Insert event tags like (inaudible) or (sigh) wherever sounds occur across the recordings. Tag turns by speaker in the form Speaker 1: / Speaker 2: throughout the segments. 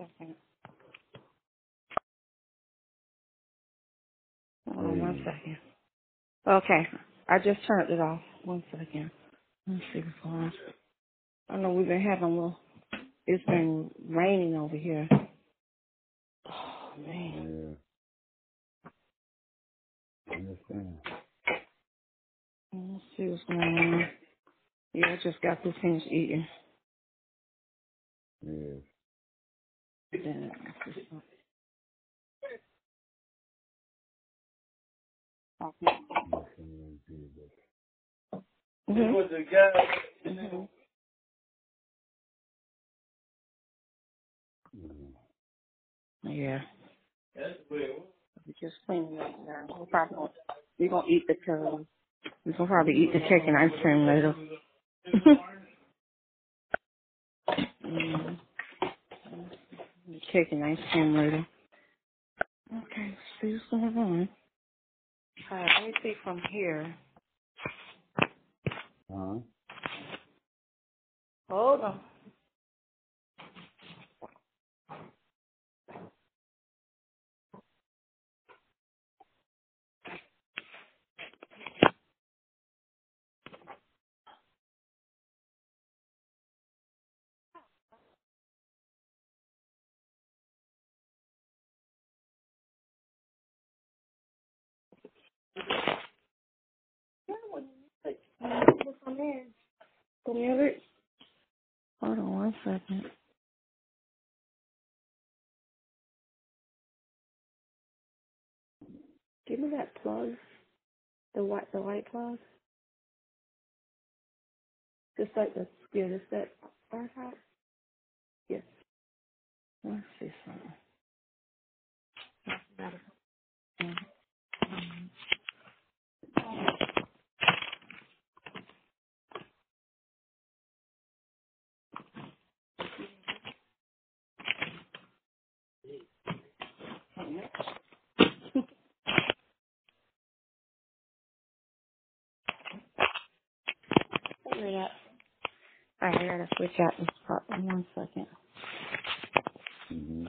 Speaker 1: second. Hold on one second. Okay, I just turned it off. One second. Let's see what's going on. I know we've been having a little. It's been raining over here. Oh man.
Speaker 2: Yeah. I understand.
Speaker 1: Let's see what's going on. Yeah, I just got to finish eating.
Speaker 2: Yes.
Speaker 1: Then,
Speaker 2: Listen, Jesus.
Speaker 1: Mhm.
Speaker 3: was a guy.
Speaker 1: Mhm.
Speaker 2: Mhm.
Speaker 1: Yeah.
Speaker 3: That's weird.
Speaker 1: We just cleaning up now. We're probably gonna, we're gonna eat the uh, we're gonna probably eat the cake and ice cream later. (laughs) mm Cake and ice cream later. Okay, see what's going on. Alright, let me see from here.
Speaker 2: Uh-huh.
Speaker 1: Hold on. Come in. In. Hold on one second. Give me that plug. The white the white plug. Just like the yeah, just that far top. Yes. Let's see something. Um, Figure that. Alright, I gotta switch out this part in one second.
Speaker 2: Mm-hmm.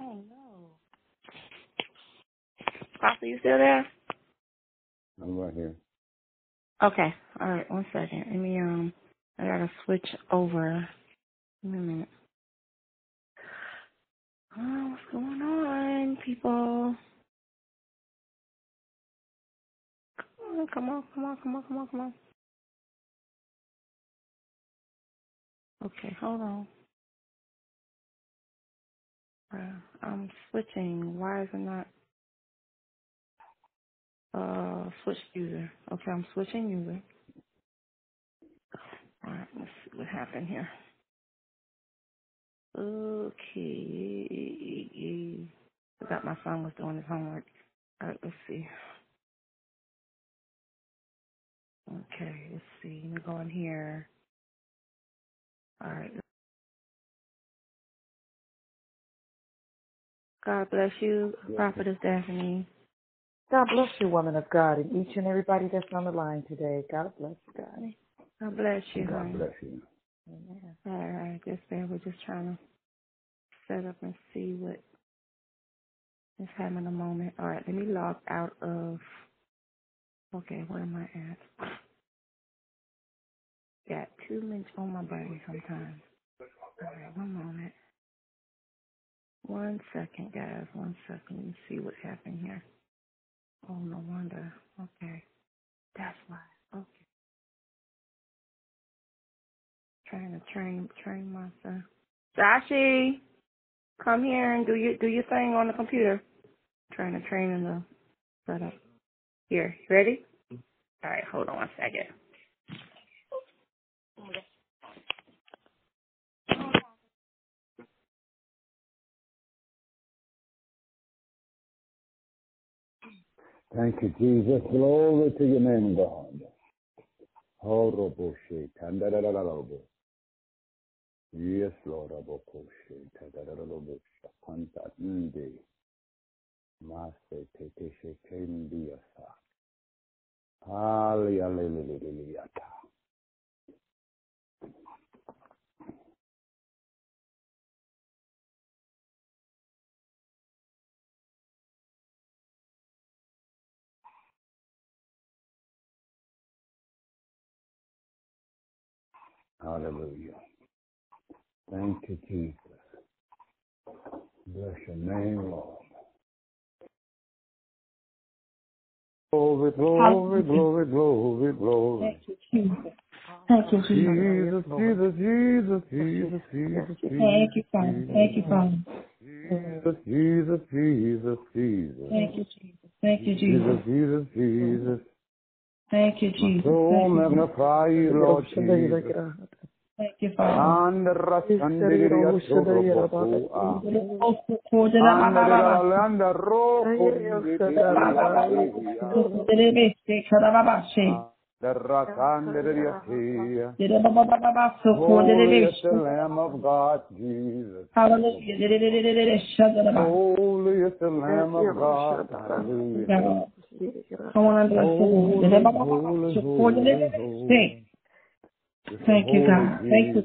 Speaker 1: Oh no. Papa, you still there?
Speaker 2: I'm right here.
Speaker 1: Okay. All right. One second. Let me um. I gotta switch over. Give me a minute. Oh, what's going on, people? On, come on, come on, come on, come on, come on. Okay, hold on. I'm switching. Why is it not? Uh, switch user. Okay, I'm switching user. All right, let's see what happened here. Okay. I forgot my son was doing his homework. All right, let's see. Okay, let's see. Let me go in here. All right. God bless you, Prophetess Daphne.
Speaker 4: God bless you, woman of God, and each and everybody that's on the line today. God bless you, God.
Speaker 1: God bless you,
Speaker 2: God
Speaker 1: honey.
Speaker 2: bless you.
Speaker 4: Amen.
Speaker 1: All right, just there. We're just trying to set up and see what is having a moment. All right, let me log out of. Okay, where am I at? Got two minutes on my body sometimes. One moment. One second, guys. One second. Let me see what happened here. Oh, no wonder. Okay. That's why. Okay. Trying to train train my son. Sashi, come here and do your do your thing on the computer. Trying to train in the setup. Here, you ready? Mm-hmm. All right, hold on one second.
Speaker 2: Thank you, Jesus. Glory to your name, God. Horoboshe, tandarararabo. Yes, Lord, Maseteteshekendiasa. Hallelujah. Hallelujah. Thank you, Jesus. Bless your name, Lord. Glory, glory, glory, glory, glory.
Speaker 1: Thank you, Jesus. Thank you, Jesus.
Speaker 2: Jesus, Jesus, Jesus, Jesus, Jesus.
Speaker 1: Thank you, Father. Thank you, Father.
Speaker 2: Jesus, Jesus, Jesus, Jesus.
Speaker 1: Thank you, Jesus. Thank you,
Speaker 2: Jesus,
Speaker 1: Jesus.
Speaker 2: Jesus, Jesus.
Speaker 1: Thank you, Jesus.
Speaker 2: soul
Speaker 1: Thank you, Jesus.
Speaker 2: magnify you, Lord Jesus.
Speaker 1: Thank you, Father.
Speaker 2: Andra sandiria soroboku a. Andra landa roko Andra sandiria tia. Holy the Lamb of God, Jesus.
Speaker 1: Hallelujah.
Speaker 2: Holy is the Lamb of God. Hallelujah. Holy, holy, holy.
Speaker 1: Thank you, God. Thank you.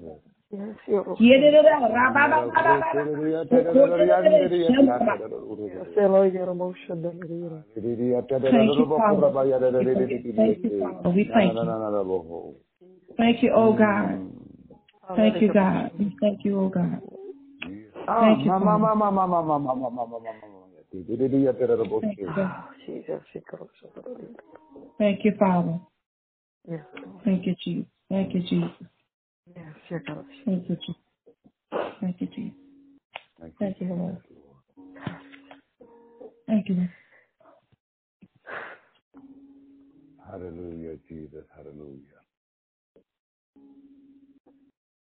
Speaker 1: Thank you, oh God. Thank you, God. We thank you, oh God. Thank you,
Speaker 2: Mama,
Speaker 1: Father. Thank you, God. Thank you, Father.
Speaker 4: Yes,
Speaker 1: Thank you, Jesus. Thank you, Jesus.
Speaker 4: yes, yes,
Speaker 1: Thank you, Jesus. Thank you, Jesus. Thank you, thank Lord. Thank you, Lord.
Speaker 2: Hallelujah, Jesus. Hallelujah.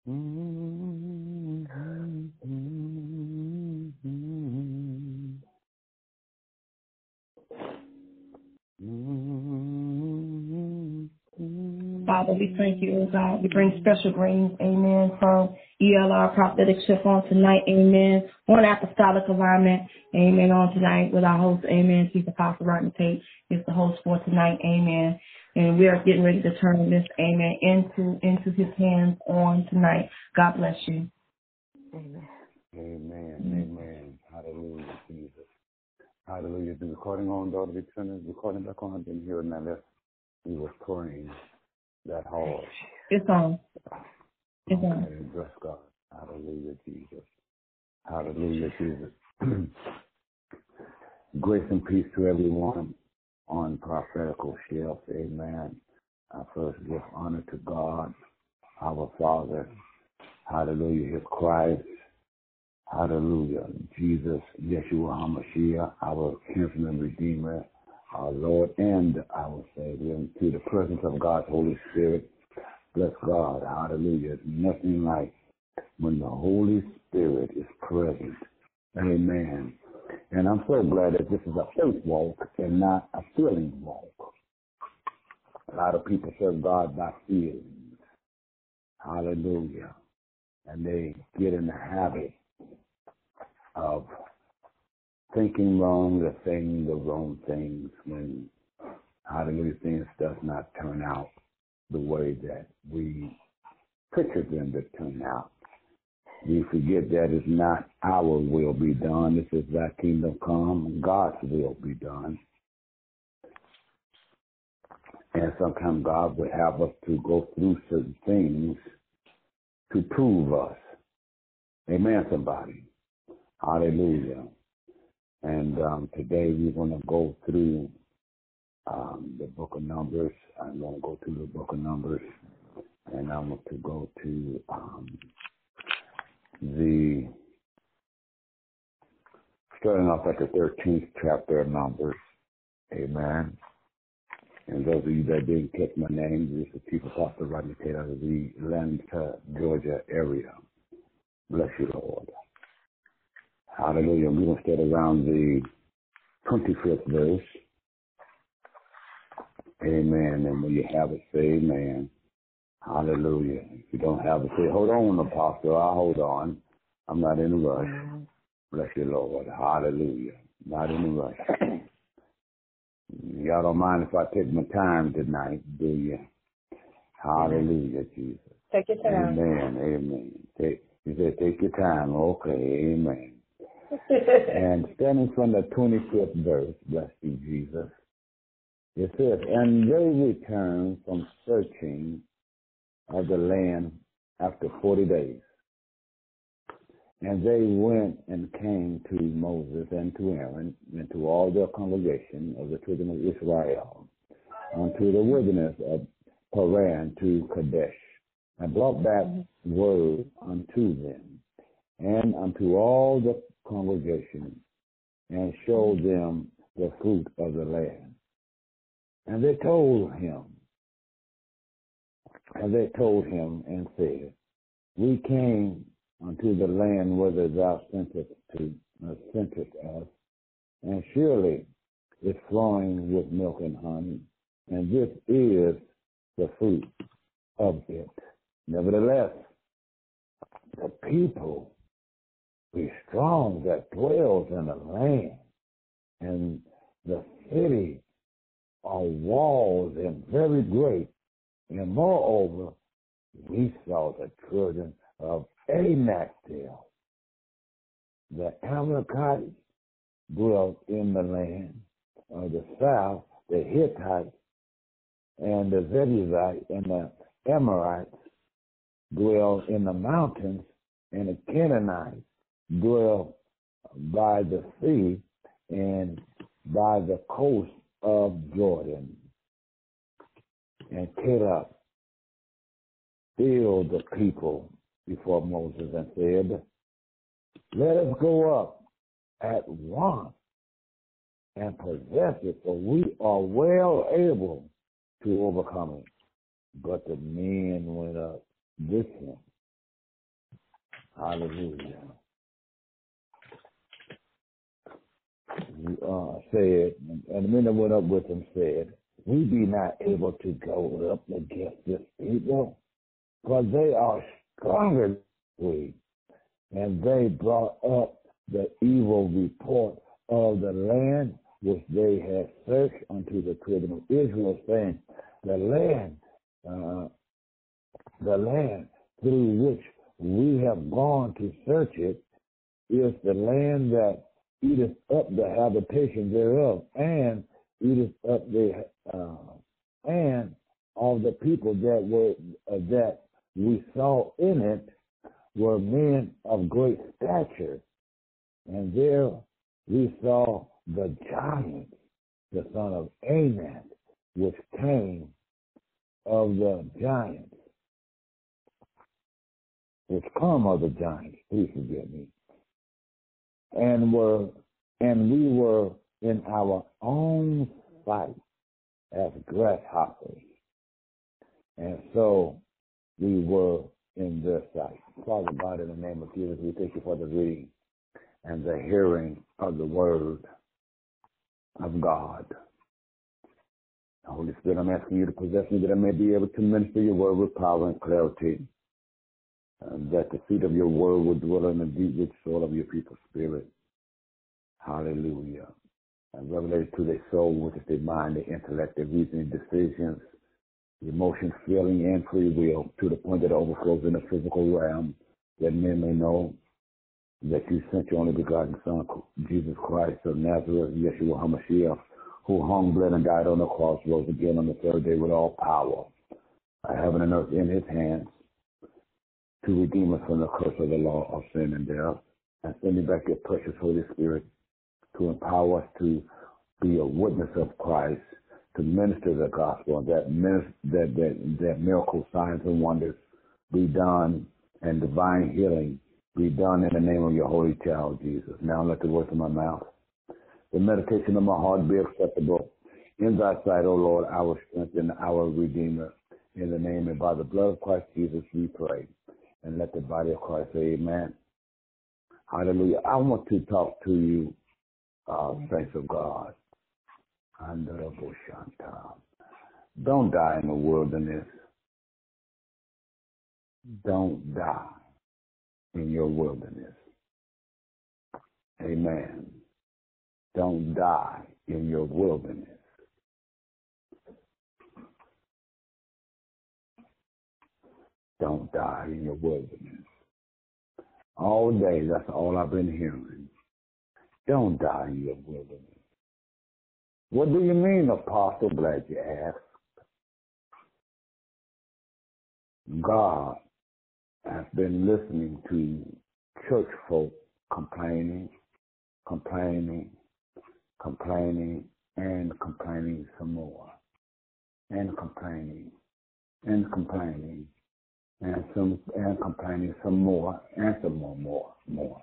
Speaker 2: Mm-hmm. Mm-hmm.
Speaker 1: Father, we thank you, oh God. We bring special greetings, amen, from ELR Prophetic Shift on tonight, amen. On apostolic alignment, amen, on tonight with our host, amen. Chief Apostle Rodney Tate is the host for tonight, amen. And we are getting ready to turn this, amen, into into his hands on tonight. God bless you.
Speaker 4: Amen.
Speaker 2: Amen. Amen. Hallelujah, Jesus. Hallelujah. The recording on, daughter, be turning recording back on. I didn't hear it now. That's we were praying that hard.
Speaker 1: It's on. It's oh, on.
Speaker 2: Okay, bless God. Hallelujah, Jesus. Hallelujah, Jesus. (clears throat) Grace and peace to everyone on prophetical shelf. Amen. I first give honor to God, our Father. Hallelujah, His Christ. Hallelujah. Jesus, Yeshua HaMashiach, our kinsman redeemer, our Lord and our Savior, and to the presence of God's Holy Spirit. Bless God. Hallelujah. Nothing like when the Holy Spirit is present. Amen. And I'm so glad that this is a faith walk and not a feeling walk. A lot of people serve God by feelings. Hallelujah. And they get in the habit of thinking wrong the saying the wrong things when hallelujah things does not turn out the way that we pictured them to turn out. We forget that it's not our will be done. This is thy kingdom come. God's will be done. And sometimes God would have us to go through certain things to prove us. Amen, somebody. Hallelujah. And um, today we're going to go through um, the book of Numbers. I'm going to go through the book of Numbers, and I'm going to go to um, the starting off at the 13th chapter of Numbers. Amen. And those of you that didn't catch my name, this is Chief Apostle Rodney out of the Atlanta, Georgia area. Bless you, Lord. Hallelujah. We're going to start around the 25th verse. Amen. And when you have it, say amen. Hallelujah. If you don't have it, say, hold on, Apostle. I'll hold on. I'm not in a rush. Bless you, Lord. Hallelujah. Not in a rush. (clears throat) Y'all don't mind if I take my time tonight, do you? Hallelujah, Jesus.
Speaker 1: Take your time.
Speaker 2: Amen. Amen. Take, you said take your time. Okay. Amen. And standing from the 25th verse, bless you, Jesus, it says, And they returned from searching of the land after 40 days. And they went and came to Moses and to Aaron and to all the congregation of the children of Israel unto the wilderness of Paran to Kadesh, and brought back mm-hmm. word unto them and unto all the congregation, and showed them the fruit of the land. And they told him, and they told him and said, We came unto the land whither thou sentest to uh, sentest us, and surely it's flowing with milk and honey, and this is the fruit of it. Nevertheless, the people be strong that dwells in the land, and the city are walls and very great. And moreover, we saw the children of Anak. The Amalekites dwelt in the land of the south, the Hittites and the Jebusites and the Amorites dwell in the mountains, and the Canaanites dwell by the sea and by the coast of Jordan. And Caleb filled the people before Moses and said, Let us go up at once and possess it, for we are well able to overcome it. But the men went up with him. Hallelujah. Uh, said, and the men that went up with him said, We be not able to go up against this people, for they are stronger than we. And they brought up the evil report of the land which they had searched unto the children of Israel, saying, The land, uh, the land through which we have gone to search it is the land that eateth up the habitation thereof, and eateth up the uh, and all the people that were uh, that we saw in it were men of great stature, and there we saw the giant, the son of Anak, which came of the giants, which come of the giants. Please forgive me. And were and we were in our own sight as grasshoppers, and so we were in their sight. Father God, in the name of Jesus, we thank you for the reading and the hearing of the word of God. Holy Spirit, I'm asking you to possess me that I may be able to minister your word with power and clarity, and that the seed of your word would dwell in the deep rich soul of your people's spirit. Hallelujah. And revelate to their soul, which is their mind, their intellect, their reasoning, decisions, emotions, feeling, and free will, to the point that it overflows in the physical realm, that men may know that you sent your only begotten Son, Jesus Christ of Nazareth, Yeshua HaMashiach, who hung, bled, and died on the cross, rose again on the third day with all power, heaven and earth in his hands, to redeem us from the curse of the law of sin and death, and sending back your precious Holy Spirit to empower us to be a witness of Christ, to minister the gospel, and that, that, that, that miracle signs and wonders be done, and divine healing be done in the name of your holy child, Jesus. Now let the words of my mouth, the meditation of my heart be acceptable in thy sight, O Lord, our strength and our Redeemer. In the name and by the blood of Christ Jesus, we pray. And let the body of Christ say amen. Hallelujah. I want to talk to you, uh, saints of God. Don't die in the wilderness. Don't die in your wilderness. Amen. Don't die in your wilderness. Don't die in your wilderness. All day, that's all I've been hearing. Don't die in your wilderness. What do you mean, Apostle? Glad you asked. God I've been listening to church folk complaining, complaining, complaining, and complaining some more, and complaining, and complaining, and some, and complaining some more, and some more, more, more,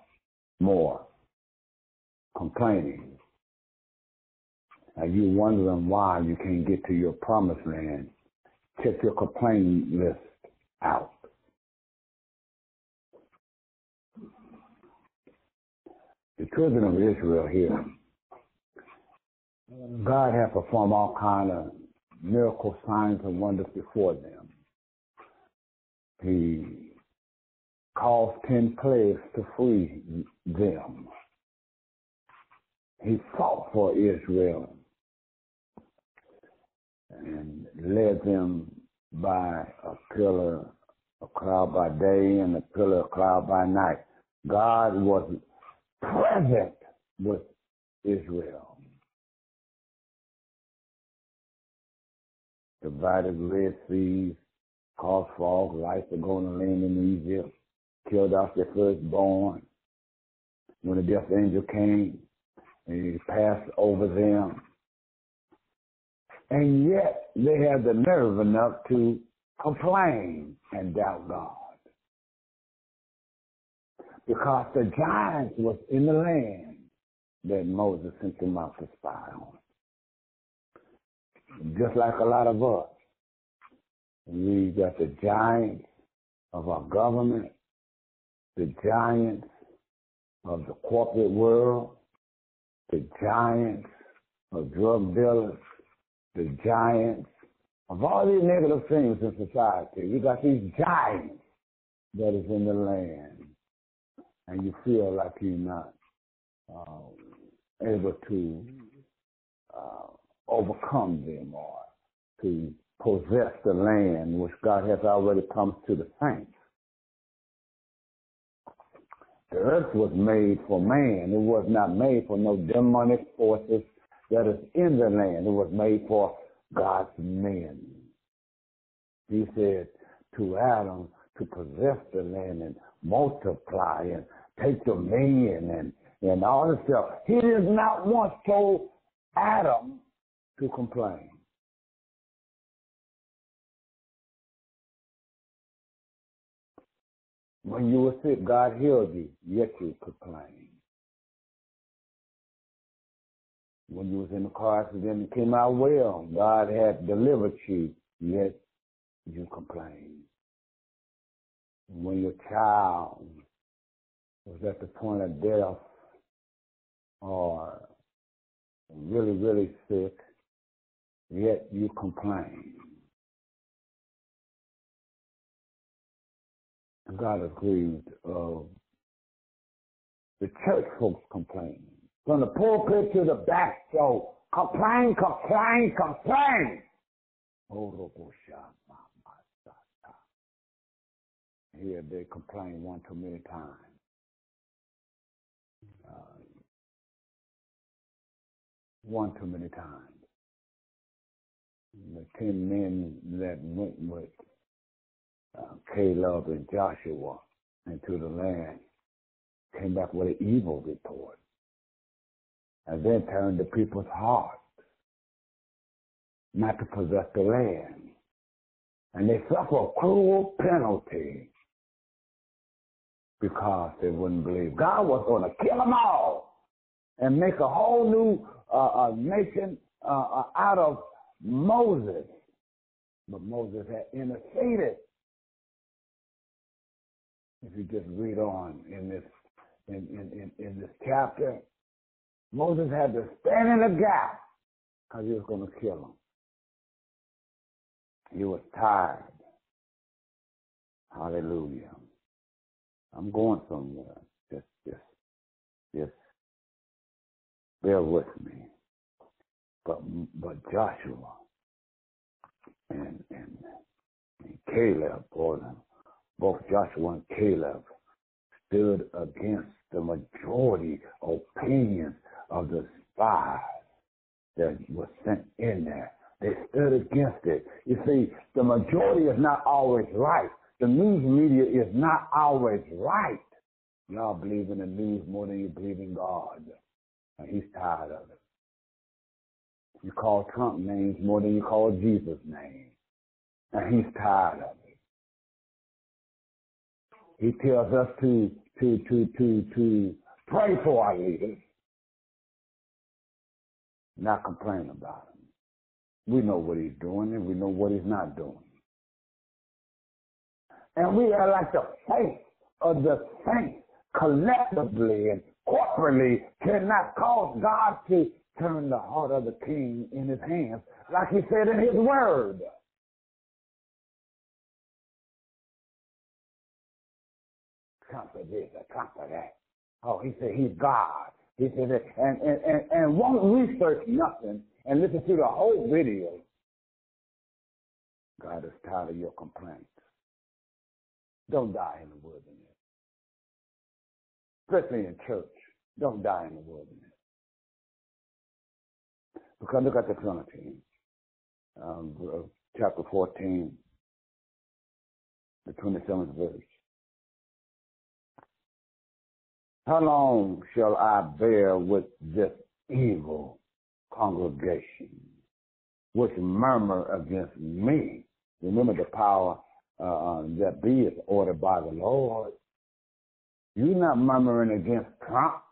Speaker 2: more, complaining. Are you wondering why you can't get to your promised land? Check your complaint list out. The children of Israel here, God had performed all kind of miracle signs and wonders before them. He caused ten plagues to free them. He fought for Israel and led them by a pillar of cloud by day and a pillar of cloud by night. God was present with Israel. Divided Red Seas, caused frogs, lights to go in the land in Egypt, killed off their firstborn. When the death angel came and he passed over them, and yet they had the nerve enough to complain and doubt God. Because the giants was in the land that Moses sent them out to spy on. Just like a lot of us. We got the giants of our government, the giants of the corporate world, the giants of drug dealers, the giants of all these negative things in society. You got these giants that is in the land, and you feel like you're not uh, able to uh, overcome them or to possess the land which God has already promised to the saints. The earth was made for man. It was not made for no demonic forces that is in the land. It was made for God's men. He said to Adam to possess the land and multiply and take dominion and, and all this stuff. He did not want told Adam to complain. When you were sick, God healed you, yet you complained. when you was in the car accident and came out well. God had delivered you, yet you complained. When your child was at the point of death or really, really sick, yet you complain. God of the church folks complaining from the pulpit to the back so complain, complain, complain. Here they complain one too many times. Uh, one too many times. The ten men that went with Caleb and Joshua into the land came back with an evil report and then turned the people's hearts not to possess the land. And they suffer a cruel penalty because they wouldn't believe. God was going to kill them all and make a whole new uh, uh, nation uh, uh out of Moses. But Moses had interceded. If you just read on in this in, in, in, in this chapter, Moses had to stand in the gap because he was going to kill him. He was tired. Hallelujah. I'm going somewhere. Just, just, just bear with me. But, but Joshua and, and, and Caleb, both, both Joshua and Caleb stood against the majority opinions of the spies that was sent in there. They stood against it. You see, the majority is not always right. the news media is not always right. Y'all believe in the news more than you believe in God. And he's tired of it. You call Trump names more than you call Jesus' name. And he's tired of it. He tells us to to to to to pray for our leaders, not complain about them. We know what he's doing and we know what he's not doing. And we are like the faith of the saints collectively and corporately cannot cause God to turn the heart of the king in his hands, like he said in his word. For this Trump for that. Oh, he said he's God. He said that, and, and, and, and won't research nothing and listen to the whole video. God is tired of your complaints. Don't die in the wilderness. Especially in church. Don't die in the wilderness. Because look at the penalty. Um, chapter 14, the 27th verse. How long shall I bear with this evil congregation, which murmur against me? Remember the power uh, that be is ordered by the Lord. You're not murmuring against Trump.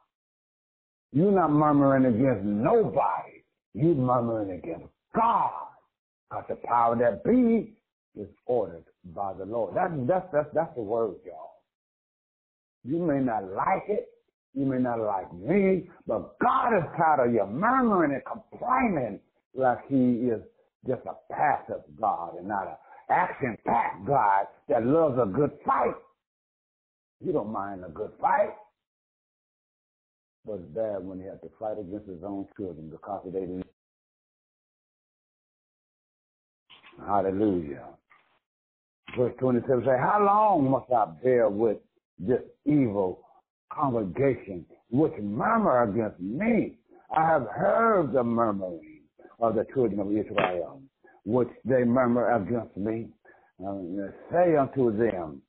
Speaker 2: You're not murmuring against nobody. You're murmuring against God. Because the power that be is ordered by the Lord. That's, that's, that's, that's the word, y'all. You may not like it. You may not like me, but God is tired of you murmuring and complaining like he is just a passive God and not an action-packed God that loves a good fight. He don't mind a good fight. But it's bad when he has to fight against his own children because they didn't. Hallelujah. Verse 27 say, How long must I bear with this evil congregation which murmur against me? I have heard the murmuring of the children of Israel, which they murmur against me. Uh, say unto them,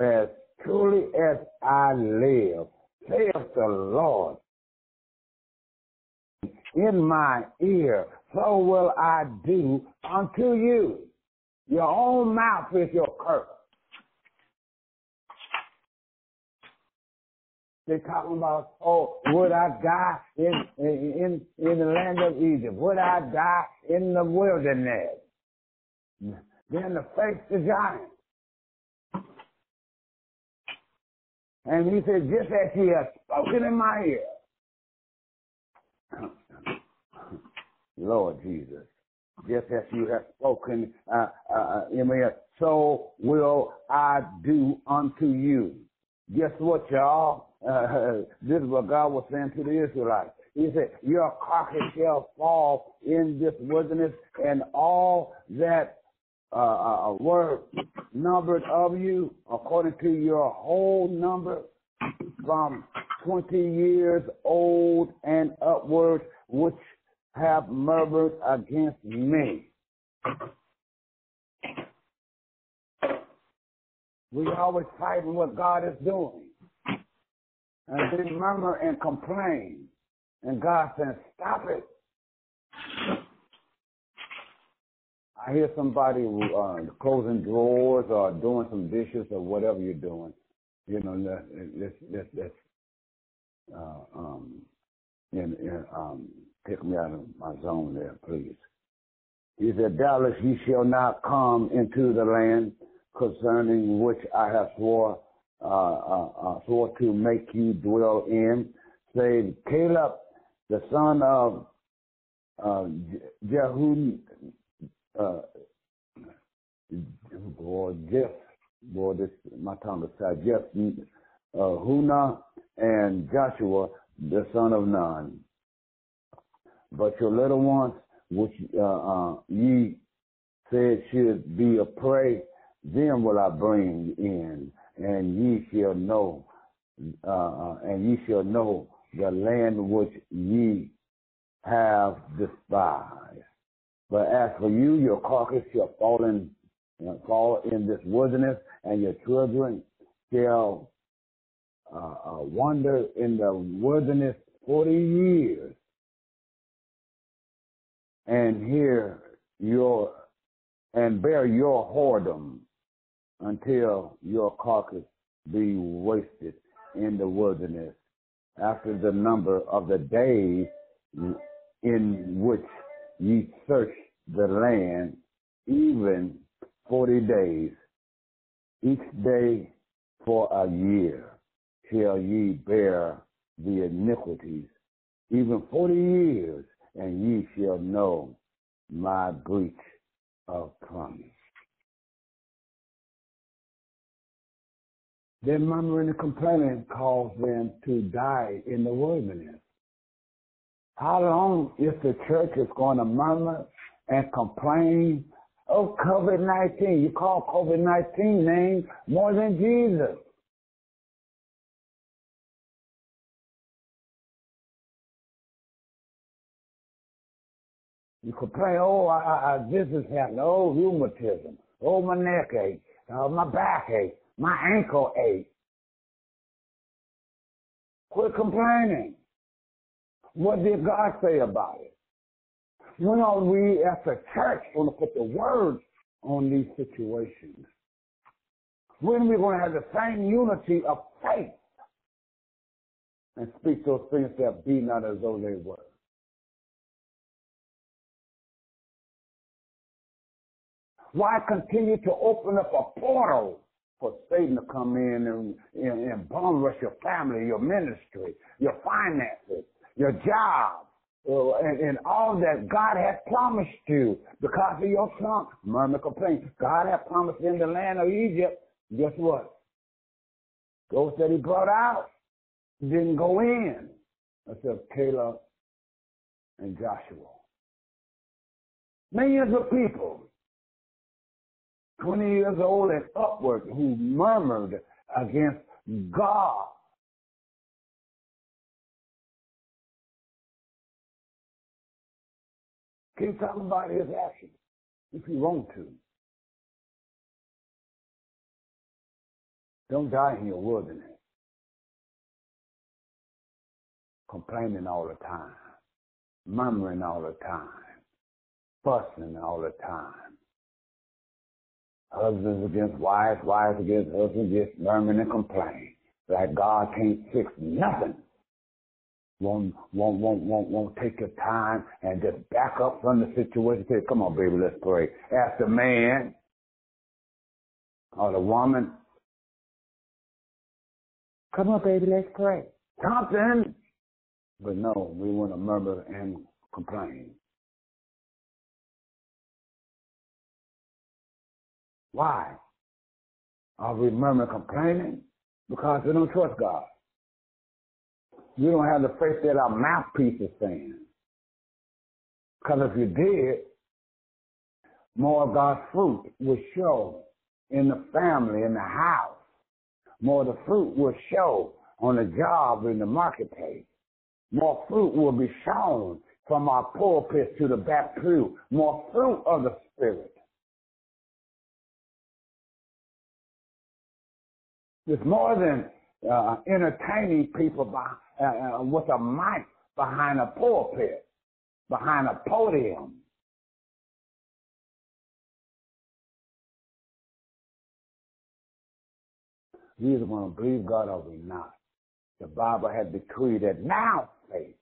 Speaker 2: As truly as I live, saith the Lord, in my ear, so will I do unto you. Your own mouth is your curse. They're talking about, oh, would I die in, in, in the land of Egypt? Would I die in the wilderness? Then the face the giant. And he said, just as he has spoken in my ear. Lord Jesus, just as you have spoken uh, uh, in my ear, so will I do unto you. Guess what, y'all? Uh, (laughs) this is what God was saying to the Israelites. He said, Your carcass shall fall in this wilderness, and all that uh, uh, were numbered of you, according to your whole number, from 20 years old and upward, which have murmured against me. We always fighting what God is doing. And they murmur and complain. And God says, stop it. I hear somebody uh, closing drawers or doing some dishes or whatever you're doing. You know, let's let's let's uh, um, um, take me out of my zone there, please. He said, Doubtless ye shall not come into the land concerning which I have swore uh, uh, uh, to make you dwell in. Say, Caleb, the son of uh, Jehud, uh, boy, Jeff, boy, this my tongue is tied. Jeff, uh, Huna, and Joshua, the son of Nun. But your little ones, which uh, uh, ye said should be a prey, them will I bring in, and ye shall know, uh, uh and ye shall know the land which ye have despised. But as for you, your carcass shall fall in fall in this wilderness, and your children shall uh, uh, wander in the wilderness 40 years and hear your and bear your whoredom until your carcass be wasted in the wilderness after the number of the days in which ye search the land, even forty days, each day for a year shall ye bear the iniquities, even forty years, and ye shall know my breach of promise. Their murmuring and complaining caused them to die in the wilderness. How long is the church is going to murmur and complain? Oh, COVID-19. You call COVID-19 name more than Jesus. You complain, oh, I, I, this is happening. Oh, rheumatism. Oh, my neck ache. Oh, my back ache. My ankle ache. Quit complaining. What did God say about it? When are we as a church going to put the words on these situations? When are we going to have the same unity of faith and speak those things that be not as though they were? Why continue to open up a portal for Satan to come in and, and, and bomb rush your family, your ministry, your finances, your job, uh, and, and, all that God has promised you because of your son. Murmur, complain. God has promised in the land of Egypt. Guess what? Those that he brought out didn't go in except Caleb and Joshua. Millions of people 20 years old and upward who murmured against God. Keep talking about his actions if you want to. Don't die in your wilderness. Complaining all the time, murmuring all the time, fussing all the time husbands against wives, wives against husbands, just murmuring and complaining. Like God can't fix nothing. Won't, won't, won't, won't, won't take your time and just back up from the situation. Say, come on, baby, let's pray. Ask the man or the woman, come on, baby, let's pray. Something. But no, we want to murmur and complain. Why? Are we murmuring, complaining? Because we don't trust God. We don't have the faith that our mouthpiece is saying. Because if you did, more of God's fruit will show in the family, in the house. More of the fruit will show on the job, in the marketplace. More fruit will be shown from our pulpit to the back pew. More fruit of the Spirit. It's more than uh, entertaining people by, uh, uh, with a mic behind a pulpit, behind a podium. We either going to believe God or we not. The Bible had decreed that now faith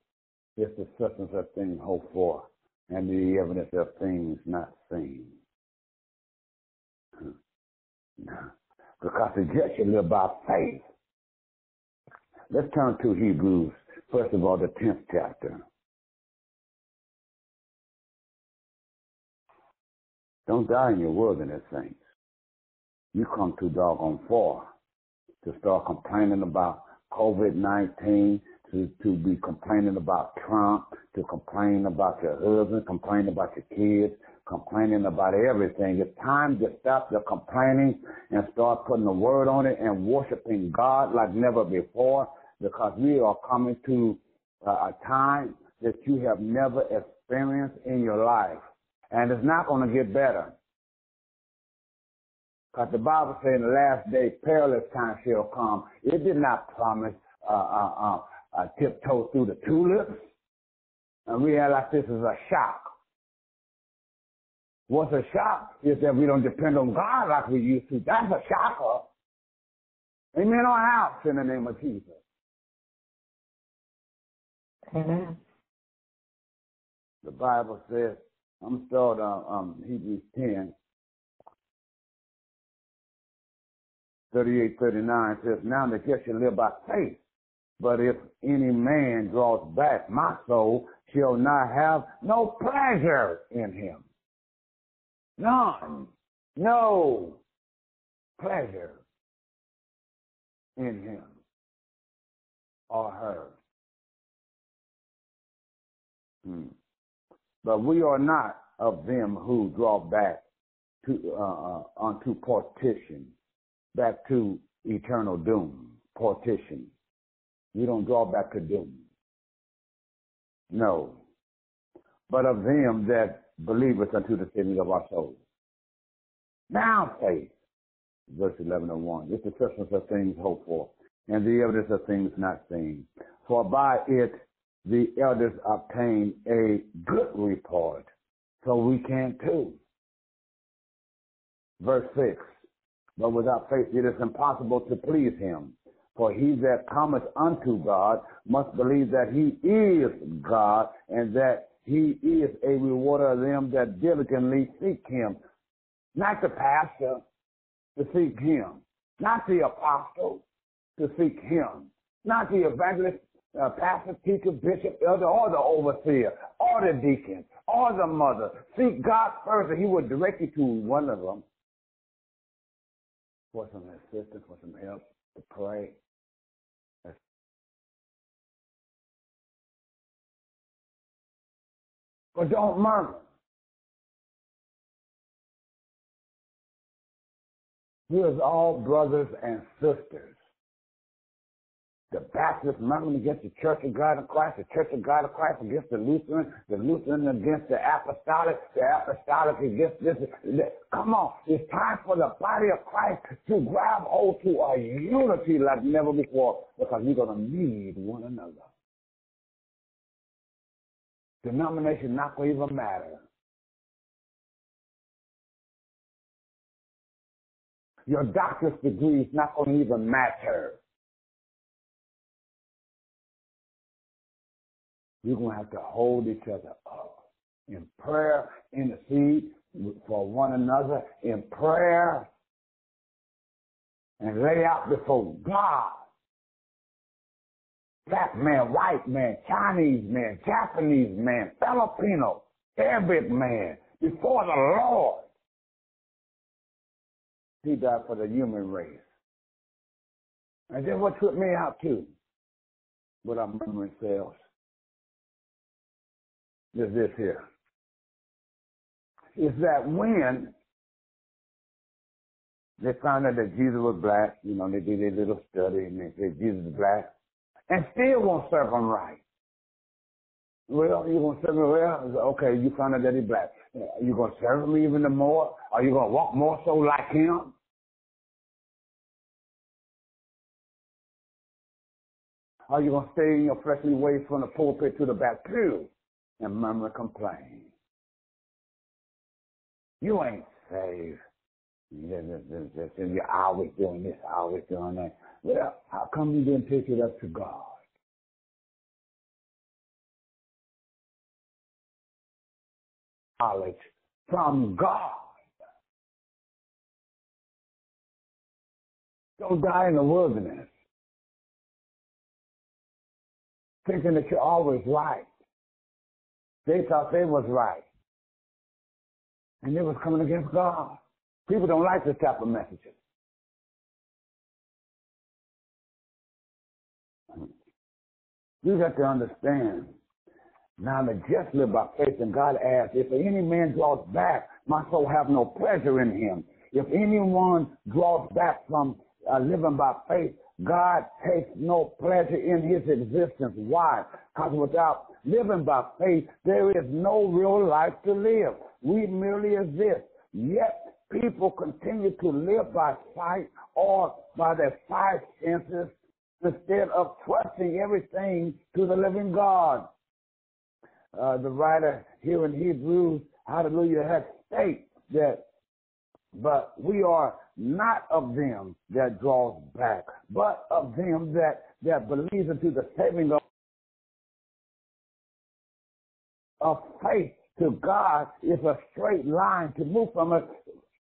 Speaker 2: is the substance of things hoped for and the evidence of things not seen. Because the just shall live by faith. Let's turn to Hebrews, first of all, the 10th chapter. Don't die in your wilderness, saints. You come too doggone far to start complaining about COVID 19, to, to be complaining about Trump, to complain about your husband, complain about your kids, complaining about everything. It's time to stop the complaining and start putting the word on it and worshiping God like never before because we are coming to a time that you have never experienced in your life. And it's not going to get better. Because the Bible says in the last day, perilous time shall come. It did not promise uh, uh, uh, uh, tiptoe through the tulips. And we realize this is a shock. What's a shock is that we don't depend on God like we used to. That's a shocker. Amen on house in the name of Jesus.
Speaker 4: Amen.
Speaker 2: The Bible says, I'm starting on um, Hebrews 10, 38, 39 says, Now the just shall live by faith. But if any man draws back, my soul shall not have no pleasure in him. None. No pleasure in him or her. Hmm. But we are not of them who draw back to uh, uh, unto perdition, back to eternal doom, perdition. We don't draw back to doom. No. But of them that believeth unto the saving of our souls. Now faith, verse 11 of 1, is the substance of things hoped for, and the evidence of things not seen. For by it the elders obtain a good report, so we can too. Verse 6, but without faith it is impossible to please him. For he that cometh unto God must believe that he is God and that he is a rewarder of them that diligently seek him. Not the pastor to seek him, not the apostle to seek him, not the evangelist, uh, pastor, teacher, bishop, elder, or the overseer, or the deacon, or the mother. Seek God first, and he will direct you to one of them for some assistance, for some help to pray. But don't murmur. Here's all brothers and sisters. The Baptist murmuring against the Church of God in Christ, the Church of God in Christ against the Lutheran, the Lutheran against the Apostolic, the Apostolic against this. Come on, it's time for the body of Christ to grab hold to a unity like never before because we're going to need one another. Denomination not going to even matter. Your doctor's degree is not going to even matter. You're going to have to hold each other up in prayer, in the intercede for one another in prayer, and lay out before God black man, white man, Chinese man, Japanese man, Filipino, Arabic man, before the Lord. He died for the human race. And then what took me out too, with our memory cells, is this here. Is that when they found out that Jesus was black, you know, they did a little study and they said Jesus is black, and still won't serve him right. Well, you're going to serve him well? Okay, you found out that he's black. You going to serve him even more? Are you going to walk more so like him? Are you going to stay in your fleshly ways from the pulpit to the back pew and murmur and complain? You ain't saved. You're always doing this, always doing that. Well, how come you didn't take it up to God? Knowledge from God. Don't die in the wilderness. Thinking that you're always right. They thought they was right. And they was coming against God. People don't like this type of messages. You got to understand. Now the just live by faith, and God asks, if any man draws back, my soul have no pleasure in him. If anyone draws back from uh, living by faith, God takes no pleasure in his existence. Why? Because without living by faith, there is no real life to live. We merely exist. Yet people continue to live by sight or by their five senses instead of trusting everything to the living God. Uh, the writer here in Hebrews, hallelujah, has stated that, but we are not of them that draws back, but of them that, that believes into the saving of, of faith to God is a straight line to move from it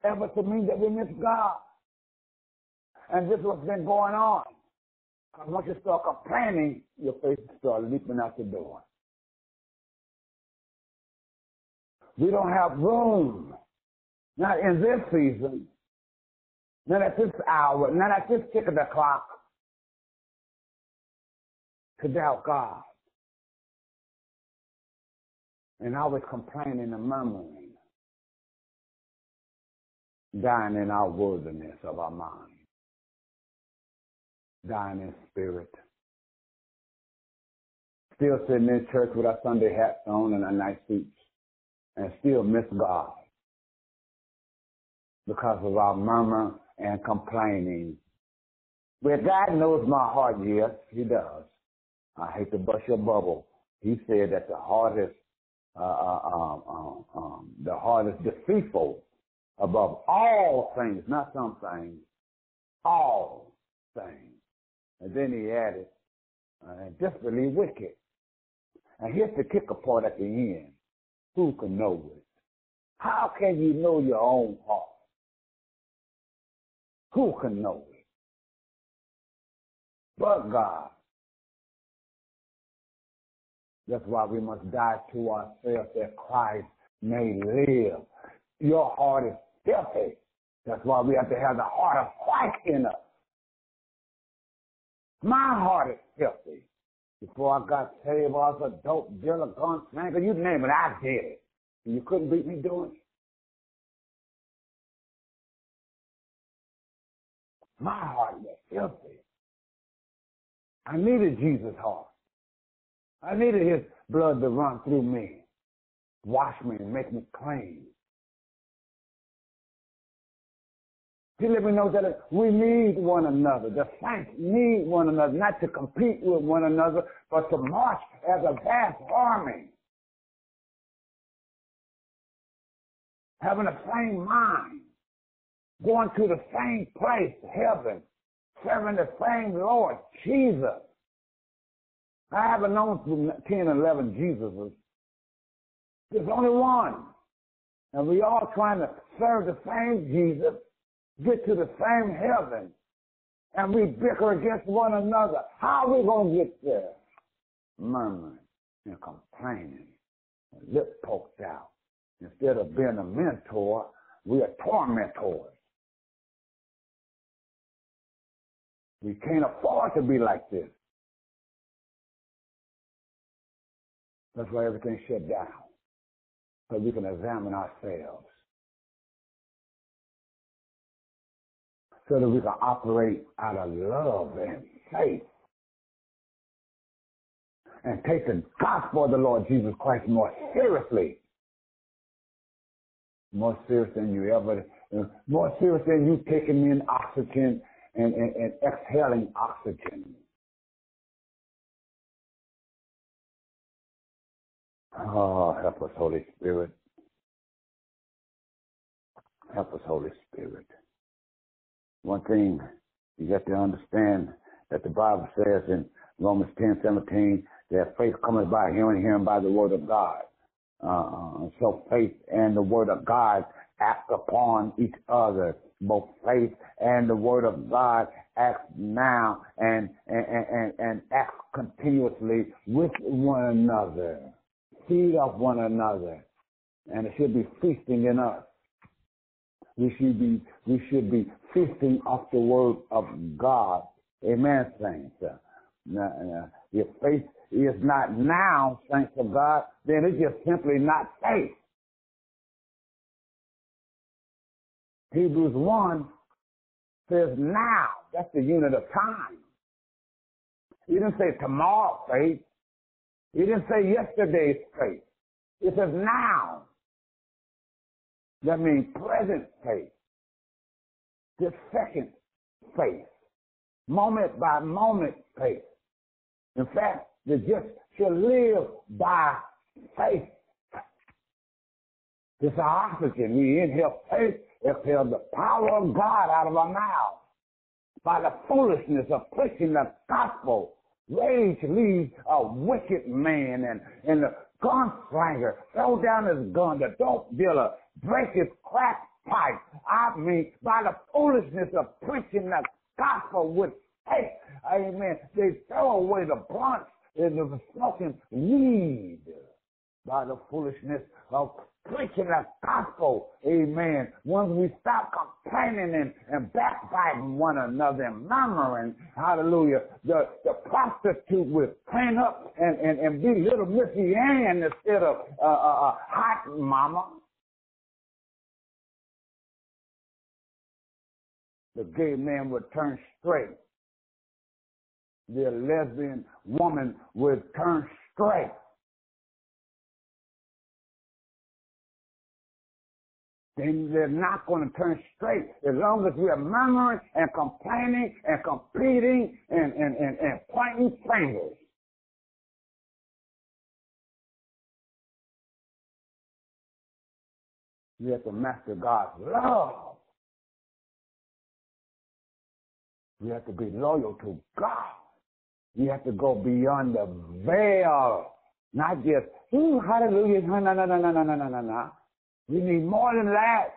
Speaker 2: ever to mean that we miss God. And this is what's been going on. Because once you start complaining, your faith starts leaping out the door. We don't have room, not in this season, not at this hour, not at this tick of the clock, to doubt God. And always complaining and murmuring, dying in our wilderness of our mind, dying in spirit. Still sitting in church with our Sunday hats on and our nice suits and still miss God because of our murmur and complaining. Well, God knows my heart, yes, He does. I hate to bust your bubble. He said that the hardest, uh, uh, um, um, um, the hardest deceitful above all things, not some things, all things. And then he added, uh, desperately wicked. And here's the kicker part at the end. Who can know it? How can you know your own heart? Who can know it? But God. That's why we must die to ourselves that Christ may live. Your heart is filthy. That's why we have to have the heart of Christ in us. My heart is filthy. Before I got saved, I was a dope dealer, gun smacker, you name it, I did it. And you couldn't beat me doing it. My heart was filthy. I needed Jesus' heart. I needed his blood to run through me, wash me and make me clean. He let me know that we need one another. The saints need one another, not to compete with one another, but to march as a vast army. Having the same mind, going to the same place, heaven, serving the same Lord, Jesus. I haven't known 10, 11 Jesuses. There's only one. And we all trying to serve the same Jesus get to the same heaven and we bicker against one another. How are we going to get there? Murmuring and complaining, lip poked out. Instead of being a mentor, we are tormentors. We can't afford to be like this. That's why everything shut down. So we can examine ourselves. So that we can operate out of love and faith and take the gospel of the Lord Jesus Christ more seriously. More serious than you ever, more serious than you taking in oxygen and, and, and exhaling oxygen. Oh, help us, Holy Spirit. Help us, Holy Spirit. One thing you got to understand that the Bible says in Romans 10, 17, that faith cometh by hearing, hearing by the word of God. Uh, so faith and the word of God act upon each other. Both faith and the word of God act now and, and, and, and act continuously with one another. Feed off one another. And it should be feasting in us. We should be we should be feasting off the word of God. Amen, saints. Uh, if faith is not now, saints of God, then it's just simply not faith. Hebrews 1 says now. That's the unit of time. He didn't say tomorrow faith. He didn't say yesterday's faith. It says now. That means present faith. This second faith, moment by moment faith. In fact, the just shall live by faith. This is our oxygen. We inhale faith, exhale the power of God out of our mouths. By the foolishness of preaching the gospel, rage leads a wicked man and, and the gunslinger throw down his gun, the dope dealer break his crack pipe. I mean, by the foolishness of preaching the gospel with faith, amen, they throw away the blunts and the smoking weed by the foolishness of preaching the gospel. Amen. Once we stop complaining and, and backbiting one another and murmuring, hallelujah, the, the prostitute will clean up and, and, and be little Missy Ann instead of uh, uh, uh, hot mama. The gay man would turn straight. The lesbian woman would turn straight. then they're not going to turn straight as long as we are murmuring and complaining and competing and, and, and, and pointing fingers. We have to master God's love. We have to be loyal to God. We have to go beyond the veil. Not just, ooh, hallelujah, no, no, no, no, no, no, no, no, no. We need more than that.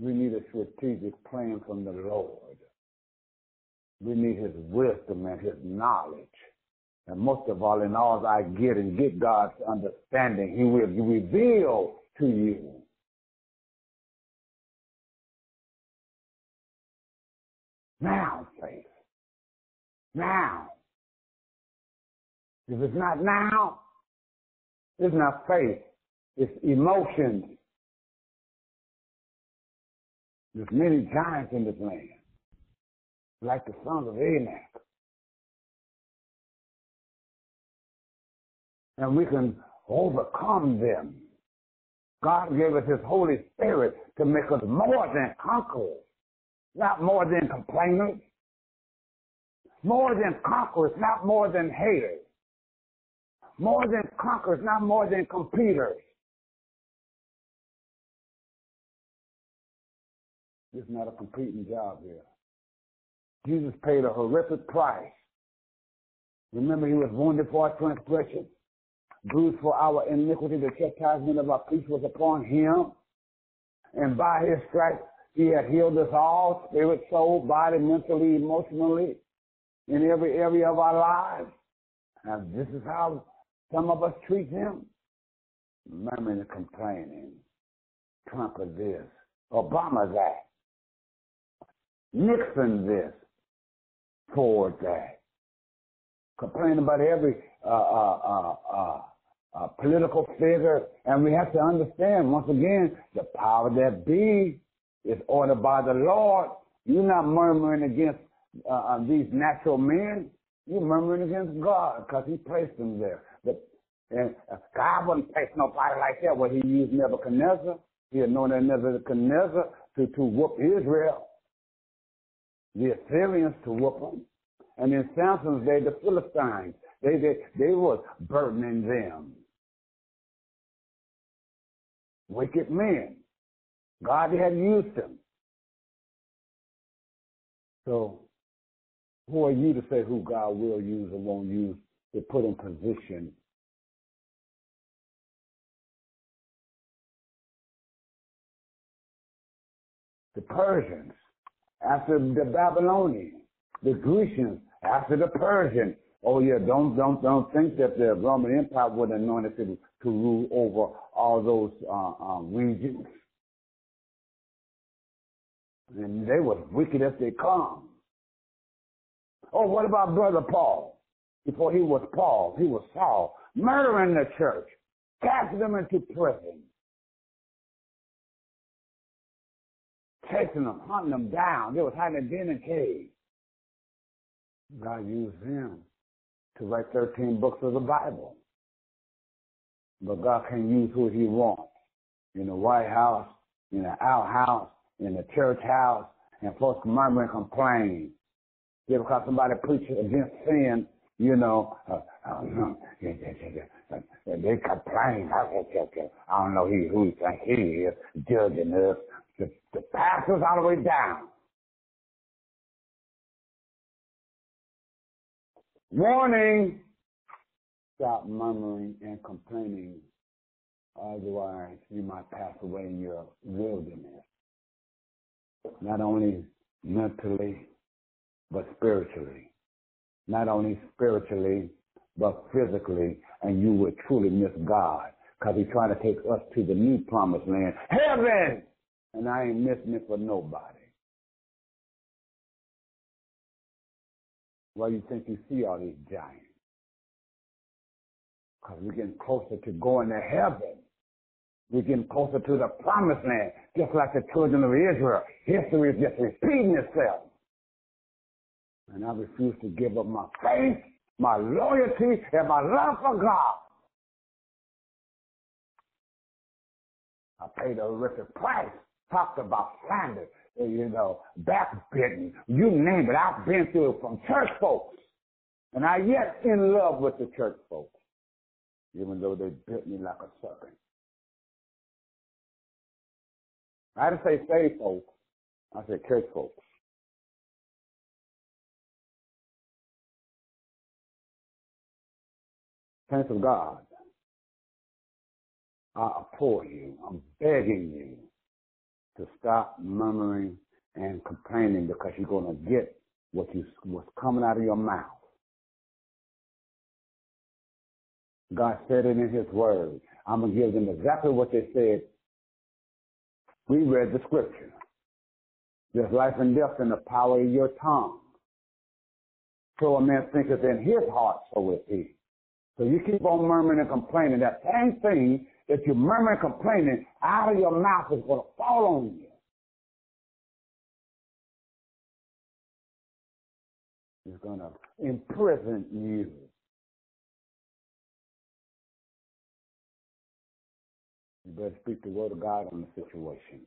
Speaker 2: We need a strategic plan from the Lord. We need His wisdom and His knowledge. And most of all, in all I get and get God's understanding, He will reveal to you. Now, faith. Now. If it's not now, it's not faith. It's emotions. There's many giants in this land, like the sons of Anak. And we can overcome them. God gave us His Holy Spirit to make us more than conquerors, not more than complainers, more than conquerors, not more than haters. More than conquerors, not more than competitors. This is not a competing job here. Jesus paid a horrific price. Remember, he was wounded for our transgression, bruised for our iniquity. The chastisement of our peace was upon him. And by his stripes, he had healed us all, spirit, soul, body, mentally, emotionally, in every area of our lives. And this is how some of us treat him murmuring and complaining. Trump is this. Obama that. Nixon this. Ford that. Complaining about every uh, uh, uh, uh, uh political figure. And we have to understand, once again, the power that be is ordered by the Lord. You're not murmuring against uh, uh these natural men. You're murmuring against God because he placed them there. But and God wouldn't place nobody like that where he used Nebuchadnezzar. He anointed Nebuchadnezzar to, to whoop Israel. The Assyrians to whoop them. And in Samson's day, the Philistines, they, they, they was burdening them. Wicked men. God had used them. So, who are you to say who God will use or won't use to put in position the Persians, after the Babylonians, the Grecians, after the Persians. Oh yeah, don't don't don't think that the Roman Empire would anoint it to, to rule over all those uh, um, regions. And they were wicked as they come. Oh, what about Brother Paul? Before he was Paul, he was Saul, murdering the church, casting them into prison. chasing them, hunting them down. They was hiding in a cave. God used him to write 13 books of the Bible. But God can use who he wants. in the White House, in the outhouse, in the church house, and folks murmur and complain. Yeah, because somebody preaches against sin, you know, uh, uh, (laughs) they complain. I don't know who he think he is, judging us. The, the pastors all the way down. Warning! Stop murmuring and complaining, otherwise you might pass away in your wilderness. Not only mentally, but spiritually. Not only spiritually, but physically, and you would truly miss God because He's trying to take us to the new promised land, heaven. And I ain't missing it for nobody. Why you think you see all these giants? Because we're getting closer to going to heaven. We're getting closer to the promised land, just like the children of Israel. History is just repeating itself. And I refuse to give up my faith, my loyalty, and my love for God. I paid a horrific price. Talked about slander, you know, backbiting, you name it. I've been through it from church folks. And I yet in love with the church folks, even though they bit me like a serpent. I didn't say saved folks. I said church folks. Saints of God, I implore you, I'm begging you to stop murmuring and complaining because you're going to get what you what's coming out of your mouth. God said it in His Word. I'm gonna give them exactly what they said. We read the Scripture. There's life and death in the power of your tongue. So a man thinketh in his heart, so is he. So you keep on murmuring and complaining. That same thing that you murmur and complaining out of your mouth is going to fall on you. It's going to imprison you. Better speak the word of God on the situation.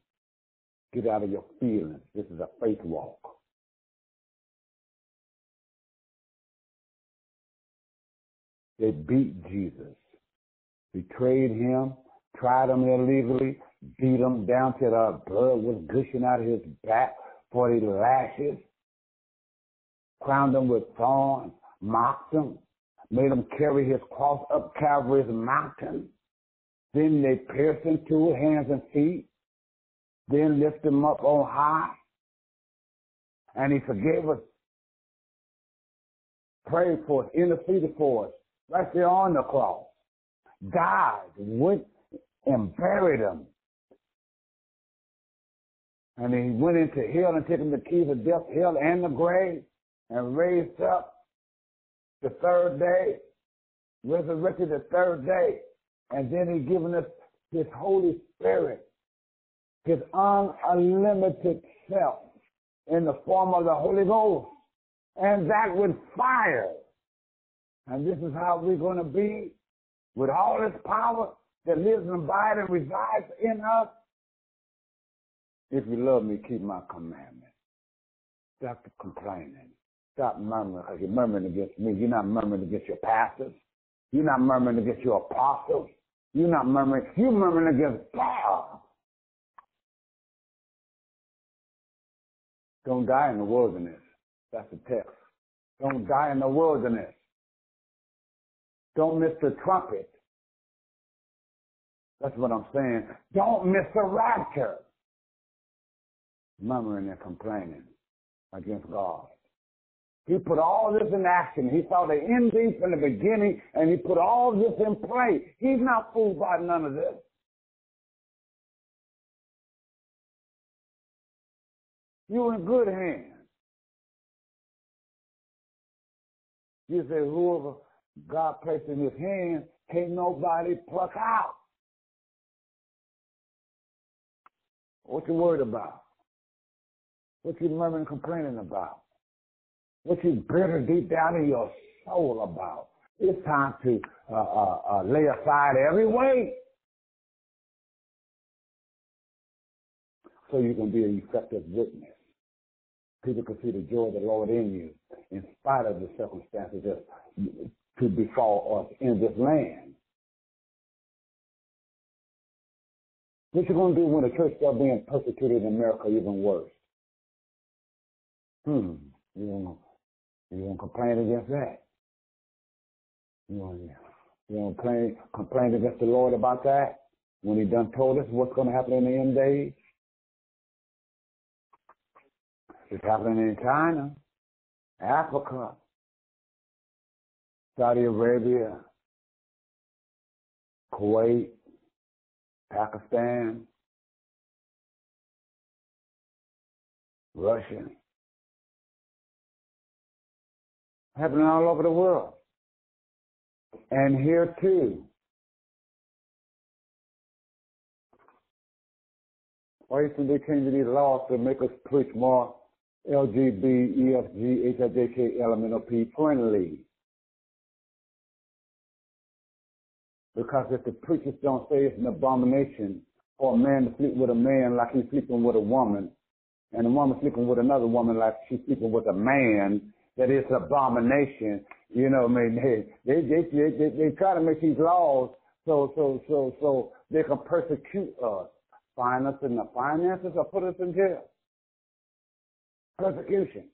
Speaker 2: Get out of your feelings. This is a faith walk. They beat Jesus, betrayed him, tried him illegally, beat him down till the blood was gushing out of his back, 40 lashes, crowned him with thorns, mocked him, made him carry his cross up Calvary's mountain. Then they pierced him to hands and feet, then lifted him up on high, and he forgave us, prayed for us, interceded for us, right there on the cross, died, went and buried him. And he went into hell and took him the keys of death, hell, and the grave, and raised up the third day, resurrected the third day, and then he's given us his Holy Spirit, his unlimited self in the form of the Holy Ghost, and that with fire and this is how we're going to be with all this power that lives and abides and resides in us. If you love me, keep my commandments. Stop complaining. Stop murmuring because you're murmuring against me. You're not murmuring against your pastors. You're not murmuring against your apostles. You're not murmuring. You're murmuring against God. Don't die in the wilderness. That's the text. Don't die in the wilderness. Don't miss the trumpet. That's what I'm saying. Don't miss the rapture. Murmuring and complaining against God. He put all this in action. He saw the end from the beginning, and he put all this in play. He's not fooled by none of this. You're in good hands. You say, whoever God placed in his hand, can't nobody pluck out. What you worried about? What you murmuring complaining about? What you bitter deep down in your soul about? It's time to uh, uh, uh, lay aside every weight so you can be an effective witness. People can see the joy of the Lord in you, in spite of the circumstances that to befall us in this land. What you gonna do when the church start being persecuted in America even worse? Hmm. You gonna you gonna complain against that? You gonna you gonna complain complain against the Lord about that when He done told us what's gonna happen in the end days? It's happening in China, Africa, Saudi Arabia, Kuwait, Pakistan, Russia. Happening all over the world. And here too. Why isn't they changing these laws to make us preach more LGB, EFG, HIJK, LMNOP friendly? Because if the preachers don't say it's an abomination for a man to sleep with a man like he's sleeping with a woman, and a woman sleeping with another woman like she's sleeping with a man, that it's abomination. You know, I mean, (laughs) they they they they, they, they try to make these laws so so so so they can persecute us, fine us in the finances, or put us in jail. Persecution.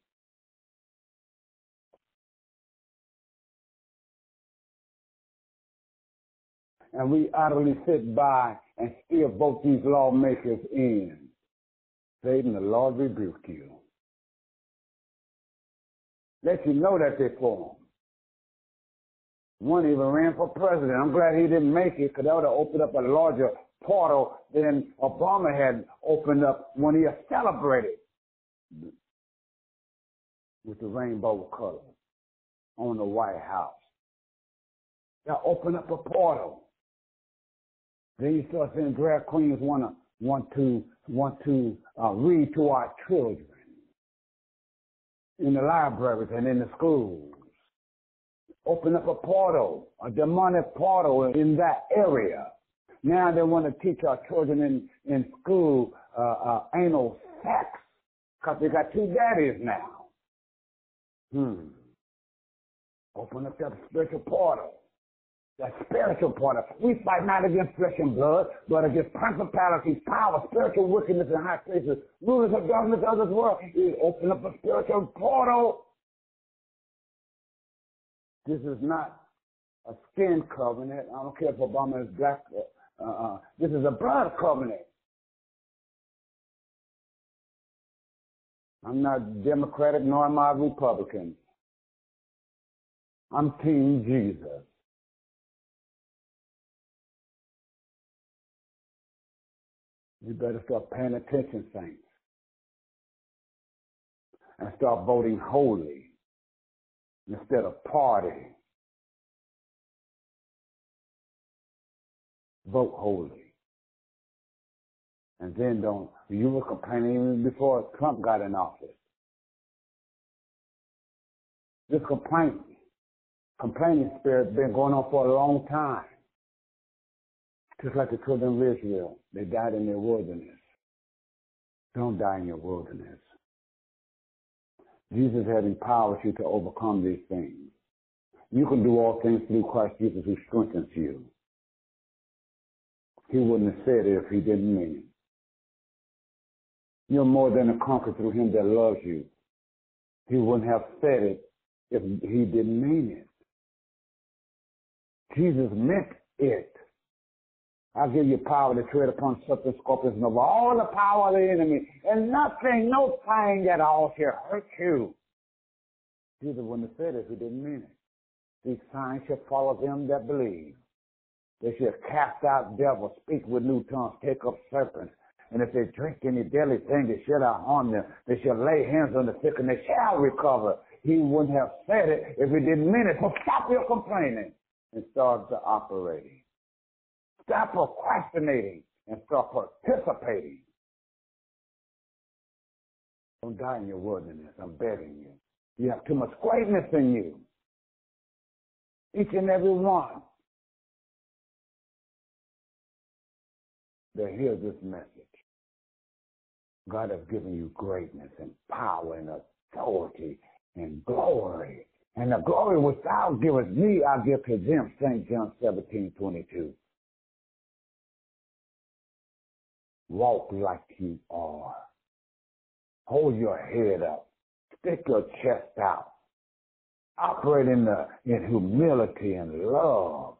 Speaker 2: and we utterly sit by and still vote these lawmakers in. Satan, the Lord rebuke you. Let you know that they're for him. One even ran for president. I'm glad he didn't make it because that would have opened up a larger portal than Obama had opened up when he celebrated with the rainbow color on the White House. That opened up a portal then you start saying drag queens want to want to want to uh, read to our children in the libraries and in the schools. Open up a portal, a demonic portal in that area. Now they want to teach our children in in school uh, uh, anal sex because they got two daddies now. Hmm. Open up that spiritual portal. The spiritual part of we fight not against flesh and blood, but against principalities, power, spiritual wickedness in high places, rulers of darkness of this world. He up a spiritual portal. This is not a skin covenant. I don't care if Obama is black. Uh, uh, this is a blood covenant. I'm not Democratic nor am I Republican. I'm Team Jesus. You better start paying attention, saints. And start voting holy instead of party. Vote holy. And then don't, you were complaining even before Trump got in office. This complaint, complaining spirit been going on for a long time. Just like the children of Israel, they died in their wilderness. Don't die in your wilderness. Jesus has empowered you to overcome these things. You can do all things through Christ Jesus who strengthens you. He wouldn't have said it if he didn't mean it. You're more than a conqueror through him that loves you. He wouldn't have said it if he didn't mean it. Jesus meant it. I'll give you power to tread upon serpents, scorpions, and over all the power of the enemy. And nothing, no thing at all shall hurt you. Jesus wouldn't have said it if he didn't mean it. These signs shall follow them that believe. They shall cast out devils, speak with new tongues, take up serpents. And if they drink any deadly thing, they shall not harm them. They shall lay hands on the sick and they shall recover. He wouldn't have said it if he didn't mean it. So stop your complaining and start to operating. Stop procrastinating and start participating. Don't die in your wilderness. I'm begging you. You have too much greatness in you. Each and every one that hears this message. God has given you greatness and power and authority and glory. And the glory which thou givest me, I give to them, St. John 17, 22. Walk like you are. Hold your head up. Stick your chest out. Operate in the in humility and love.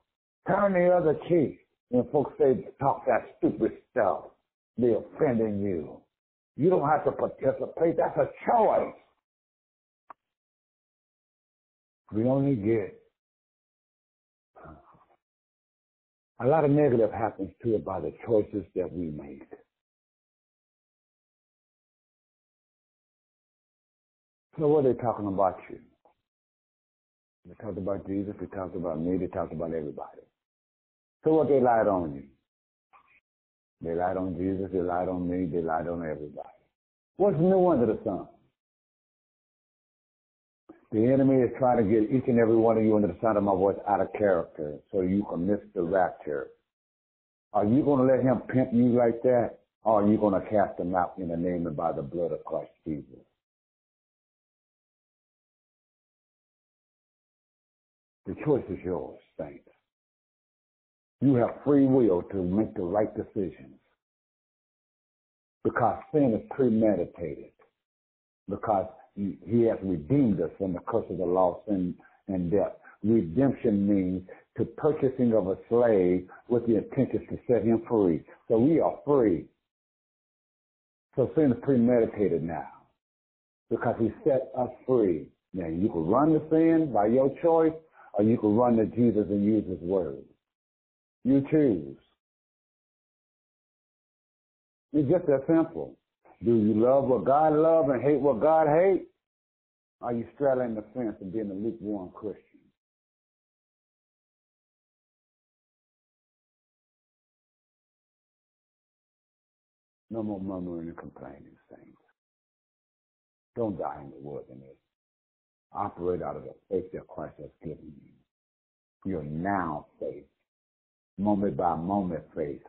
Speaker 2: Turn the other cheek. When folks say talk that stupid stuff, they're offending you. You don't have to participate. That's a choice. We only get a lot of negative happens to it by the choices that we make. So what are they talking about you? They talked about Jesus, they talked about me, they talked about everybody. So what they lied on you? They lied on Jesus, they lied on me, they lied on everybody. What's new under the sun? The enemy is trying to get each and every one of you under the sound of my voice out of character so you can miss the rapture. Are you going to let him pimp you like that? Or are you going to cast him out in the name and by the blood of Christ Jesus? The choice is yours, saints. You have free will to make the right decisions because sin is premeditated. Because he has redeemed us from the curse of the law, sin, and death. Redemption means to purchasing of a slave with the intention to set him free. So we are free. So sin is premeditated now because he set us free. Now you can run the sin by your choice or you can run to Jesus and use his word. You choose. It's just that simple. Do you love what God loves and hate what God hates? Are you straddling the fence and being a lukewarm Christian? No more murmuring and complaining, saints. Don't die in the wilderness. Operate out of the faith that Christ has given you. Your now faith, moment by moment faith,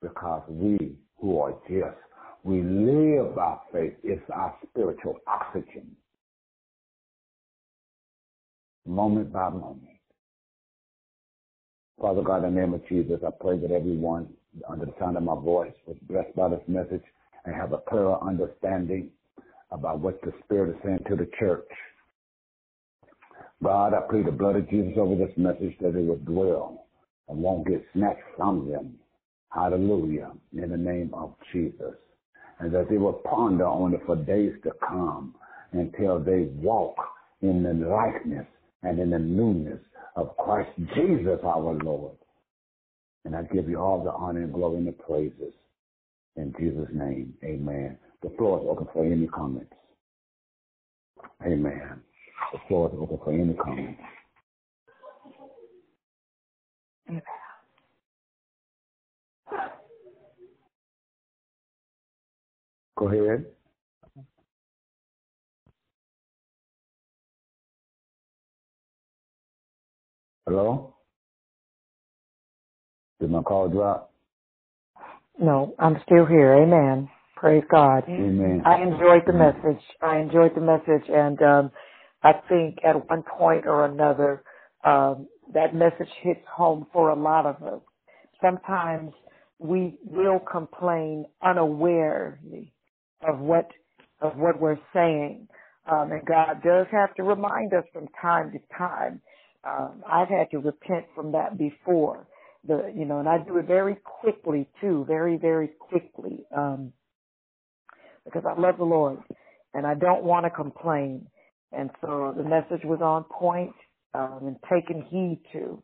Speaker 2: because we who are just we live by faith. It's our spiritual oxygen. Moment by moment. Father God, in the name of Jesus, I pray that everyone under the sound of my voice was blessed by this message and have a clearer understanding about what the Spirit is saying to the church. God, I plead the blood of Jesus over this message that it will dwell and won't get snatched from them. Hallelujah. In the name of Jesus and that they will ponder on it for days to come until they walk in the likeness and in the newness of Christ Jesus our Lord. And I give you all the honor and glory and the praises. In Jesus' name, amen. The floor is open for any comments. Amen. The floor is open for any comments. Amen. Go ahead. Hello? Did my call drop?
Speaker 4: No, I'm still here. Amen. Praise God.
Speaker 2: Amen.
Speaker 4: I enjoyed the message. I enjoyed the message, and um, I think at one point or another, um, that message hits home for a lot of us. Sometimes we will complain unawarely of what of what we're saying. Um, and God does have to remind us from time to time. Um, I've had to repent from that before. The you know, and I do it very quickly too, very very quickly, um, because I love the Lord and I don't want to complain. And so the message was on point um, and taken heed to.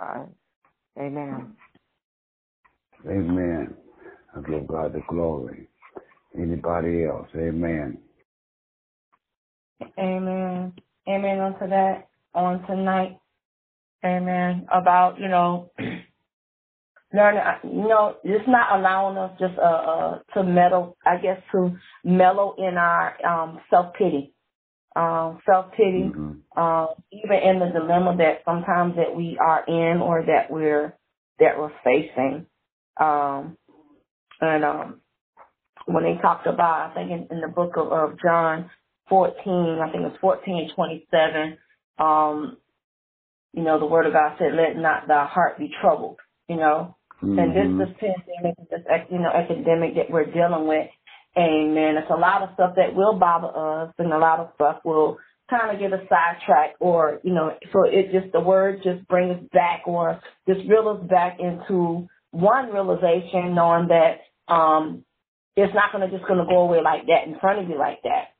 Speaker 4: Uh, amen.
Speaker 2: Amen. I give God the glory. Anybody else? Amen.
Speaker 5: Amen. Amen unto that on tonight. Amen. About, you know, (clears throat) learning, you know, it's not allowing us just, uh, uh, to mellow, I guess, to mellow in our, um, self-pity. Um, self-pity, mm-hmm. uh, even in the dilemma that sometimes that we are in or that we're, that we're facing. Um, and, um,
Speaker 1: when they talked about, I think in, in the book of, of John 14, I think it's 14 27, um, you know, the word of God said, let not thy heart be troubled, you know.
Speaker 2: Mm-hmm.
Speaker 1: And this this pandemic, this you know epidemic that we're dealing with, amen. It's a lot of stuff that will bother us, and a lot of stuff will kind of get us sidetracked, or you know, so it just the word just brings us back, or just reel us back into one realization, knowing that um, it's not going to just going to go away like that in front of you like that.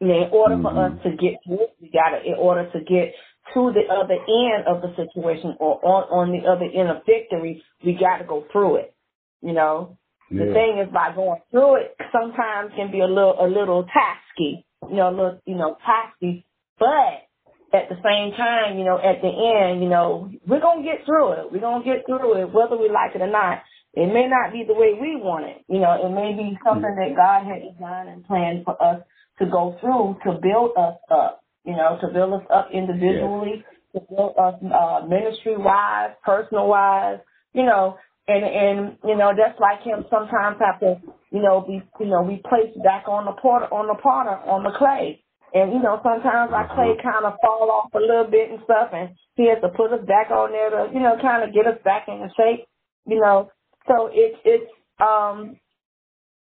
Speaker 1: You know, in order
Speaker 2: mm-hmm.
Speaker 1: for us to get through it, we got to, in order to get to the other end of the situation or on, on the other end of victory, we got to go through it. You know,
Speaker 2: yeah.
Speaker 1: the thing is by going through it sometimes can be a little, a little tasky, you know, a little, you know, tasky, but at the same time, you know, at the end, you know, we're going to get through it. We're going to get through it whether we like it or not. It may not be the way we want it. You know, it may be something that God had designed and planned for us to go through to build us up you know, to build us up individually, yes. to build us uh, ministry wise, personal wise, you know, and and you know that's like him sometimes have to you know be you know be placed back on the porter on the potter on the clay and you know sometimes our clay
Speaker 2: Mm-hmm.
Speaker 1: kind of fall off a little bit and stuff and he has to put us back on there to you know kind of get us back in shape you know so it's it's um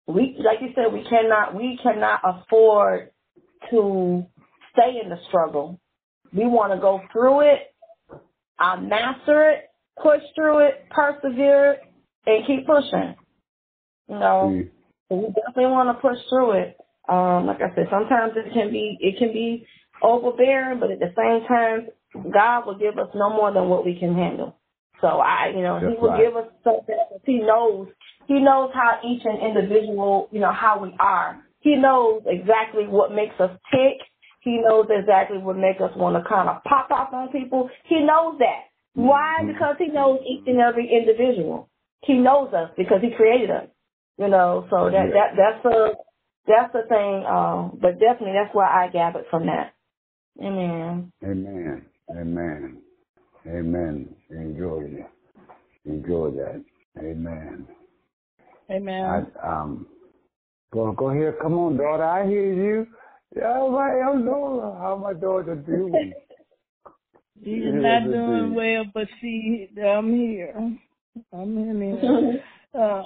Speaker 1: we like you said we cannot we cannot afford to stay in the struggle. We want to go through it, uh, master it, push through it, persevere, and keep pushing. You know,
Speaker 2: Mm.
Speaker 1: we definitely want to push through it. Um, like I said, sometimes it can be it can be overbearing, but at the same time, God will give us no more than what we can handle. So I, you know,
Speaker 2: That's
Speaker 1: He will
Speaker 2: right.
Speaker 1: give us something. He knows He knows how each and individual, you know, how we are. He knows exactly what makes us tick. He knows exactly what makes us want to kind of pop off on people. He knows that. Why?
Speaker 2: Mm-hmm.
Speaker 1: Because he knows each and every individual. He knows us because he created us. You know, so that
Speaker 2: Yeah.
Speaker 1: that that's a that's the thing. Um, but definitely that's where I gathered from that. Amen.
Speaker 2: Amen. Amen. Amen. Enjoy it. Enjoy that. Amen.
Speaker 5: Amen.
Speaker 2: I, um, go go here. Come on, daughter. I hear you. Yeah, my I'm Laura. How my daughter doing? (laughs)
Speaker 5: She's
Speaker 2: Yes,
Speaker 5: not doing
Speaker 2: indeed.
Speaker 5: well, but she, I'm here. I'm in here. (laughs) Uh,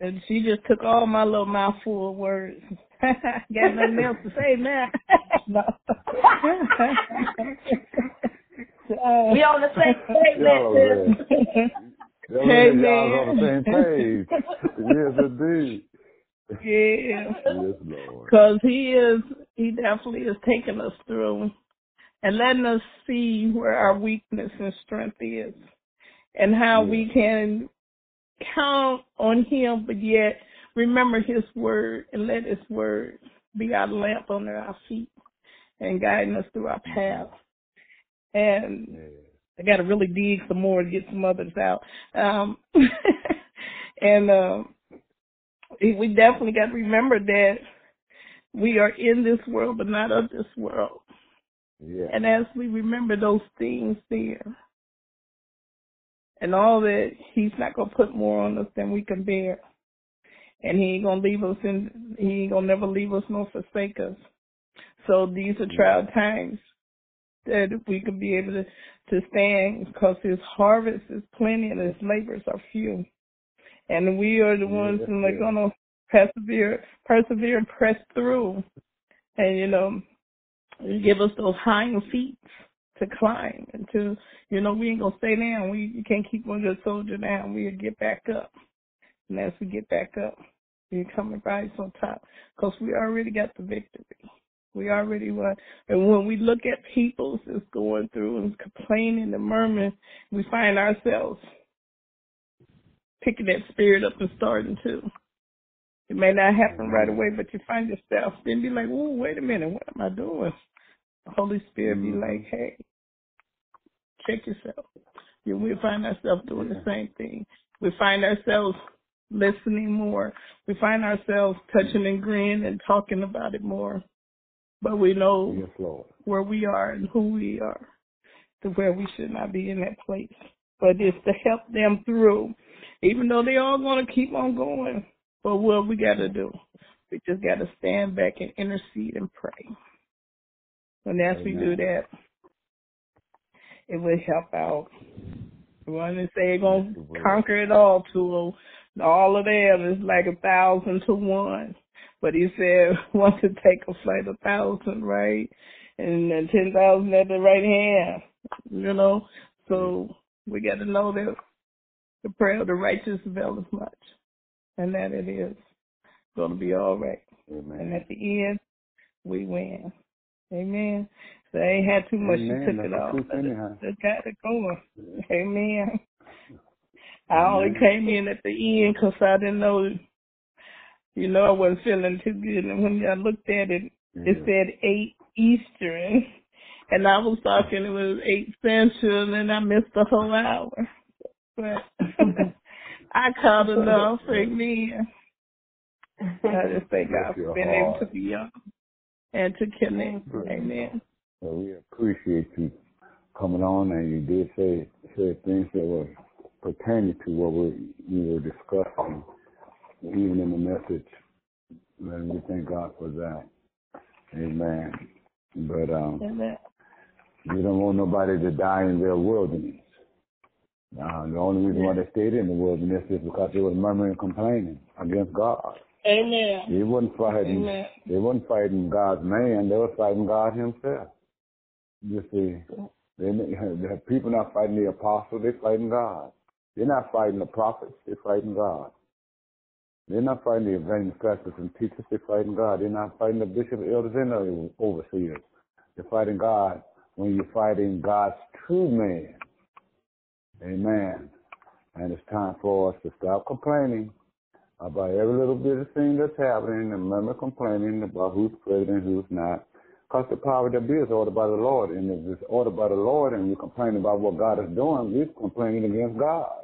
Speaker 5: and she just took all my little mouthful of words. (laughs) Got nothing else to say now. (laughs) no. Uh, (laughs)
Speaker 1: we on the same
Speaker 2: Y'all
Speaker 1: page, sis.
Speaker 2: Y'all
Speaker 5: Hey,
Speaker 2: y'all on the
Speaker 5: man.
Speaker 2: same page. yes, indeed.
Speaker 5: yeah.
Speaker 2: Yes, Lord.
Speaker 5: Because he is, he definitely is taking us through and letting us see where our weakness and strength is and how
Speaker 2: Yeah.
Speaker 5: we can count on him, but yet remember his word and let his word be our lamp under our feet and guiding us through our path. And
Speaker 2: Yeah.
Speaker 5: I got to really dig some more to get some others out. Um, (laughs) and um, we definitely got to remember that we are in this world, but not of this world.
Speaker 2: Yeah.
Speaker 5: And as we remember those things there, and all that, He's not gonna put more on us than we can bear, and He ain't gonna leave us in. He ain't gonna never leave us nor forsake us. So these are trial times that we can be able to to stand because His harvest is plenty and His labors are few, and we are the ones
Speaker 2: that's
Speaker 5: who are gonna persevere, persevere, and press through, and you know give us those hind feet to climb and to, you know, we ain't gonna stay down. We you can't keep one good soldier down. We'll get back up. And as we get back up, we're coming rise on top because we already got the victory. We already won. And when we look at people that's going through and complaining and murmuring, we find ourselves picking that spirit up and starting to. It may not happen right away, but you find yourself then be like, "Oh, wait a minute, what am I doing?" The Holy Spirit be
Speaker 2: Mhm.
Speaker 5: like, "Hey, check yourself." Yeah, we find ourselves doing the same thing. We find ourselves listening more. We find ourselves touching and grinning and talking about it more. But we know
Speaker 2: Yes,
Speaker 5: where we are and who we are to where we should not be in that place. But it's to help them through even though they all going to keep on going. But what we got to do, we just got to stand back and intercede and pray. And as we do that, it will help out. We want to say going to conquer it all to all of them is like a thousand to one. But he said, (laughs) want to take a flight a thousand, right? And then 10,000 at the right hand, you know? So mm-hmm. we got to know that the prayer of the righteous avails much. And that it is going to be all right.
Speaker 2: Amen.
Speaker 5: And at the end, we win. Amen. So I ain't had too much.
Speaker 2: Amen.
Speaker 5: You took
Speaker 2: That's
Speaker 5: it off.
Speaker 2: truth
Speaker 5: But it,
Speaker 2: anyhow.
Speaker 5: it got it going. Amen. I only mm-hmm. came in at the end 'cause I didn't know, you know, I wasn't feeling too good. And when I looked at it, it said 8 Eastern. And I was mm-hmm. talking, it was 8 Central, and I missed the whole hour. But mm-hmm. (laughs) I caught enough. Amen. I (laughs) just thank God for being able to be on and to connect. Amen.
Speaker 2: So we appreciate you coming on, and you did say say things that were pertaining to what we we were discussing, even in the message. And we thank God for that. Amen. But um,
Speaker 5: Amen.
Speaker 2: we don't want nobody to die in their wilderness. Uh, the only reason why they stayed in the wilderness is because they were murmuring and complaining against God.
Speaker 5: Amen.
Speaker 2: They wasn't fighting.
Speaker 5: Amen.
Speaker 2: They wasn't fighting God's man. They were fighting God Himself. You see, they, the people not fighting the apostle. They're fighting God. They're not fighting the prophets. They're fighting God. They're not fighting the evangelists, pastors, and teachers. They're fighting God. They're not fighting the bishops, elders, and the overseers. They're fighting God when you're fighting God's true man. Amen. And it's time for us to stop complaining about every little bit of thing that's happening and murmur complaining about who's president, who's not. Because the power that be is ordered by the Lord. And if it's ordered by the Lord and you complain about what God is doing, you're complaining against God.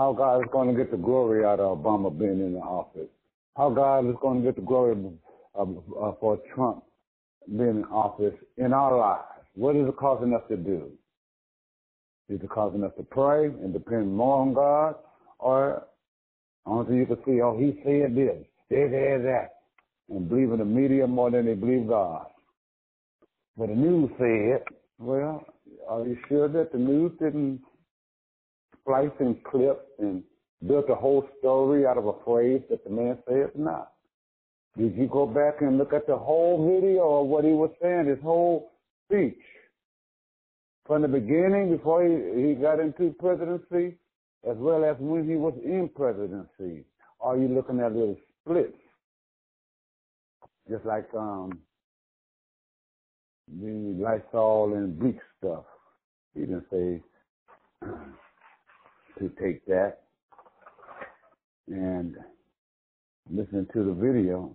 Speaker 2: How God is going to get the glory out of Obama being in the office. How God is going to get the glory of, of, uh, for Trump being in office in our lives. What is it causing us to do? Is it causing us to pray and depend more on God? Or until you can see, oh, he said this, they said that, and believe in the media more than they believe God. But the news said, well, are you sure that the news didn't splice and clip and built a whole story out of a phrase that the man said? Not. Did you go back and look at the whole video of what he was saying, his whole speech? From the beginning, before he, he got into presidency, as well as when he was in presidency? Are you looking at little splits? Just like um, the Lysol and bleach stuff. He didn't say (clears throat) to take that. And listening to the video,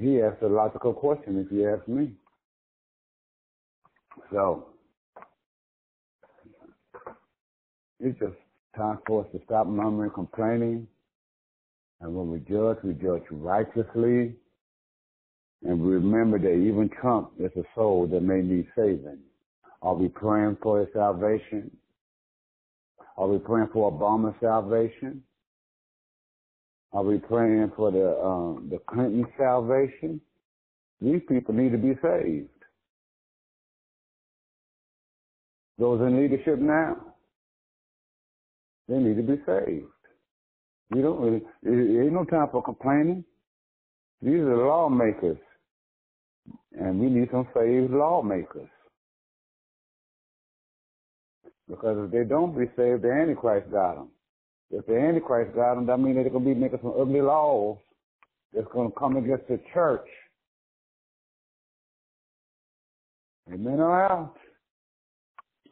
Speaker 2: he asked a logical question, if you ask me. So, it's just time for us to stop murmuring, complaining. And when we judge, we judge righteously. And remember that even Trump is a soul that may need saving. Are we praying for his salvation? Are we praying for Obama's salvation? Are we praying for the um, the Clinton salvation? These people need to be saved. Those in leadership now, they need to be saved. You don't. Ain't no time for complaining. These are lawmakers, and we need some saved lawmakers. Because if they don't be saved, the Antichrist got them. If the Antichrist got them, that means they're going to be making some ugly laws that's going to come against the church. Amen or out.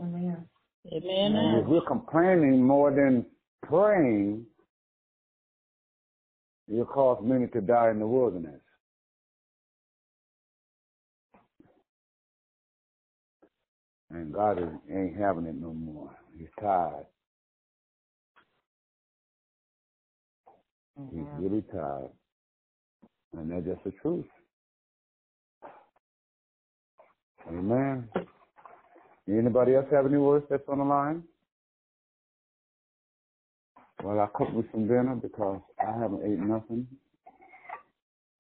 Speaker 1: Amen.
Speaker 5: Amen.
Speaker 2: And if we're complaining more than praying, you'll cause many to die in the wilderness. And God is, ain't having it no more. He's tired. He's mm-hmm. really tired. And that's just the truth. Amen. Anybody else have any words that's on the line? Well, I cooked me some dinner because I haven't eaten nothing.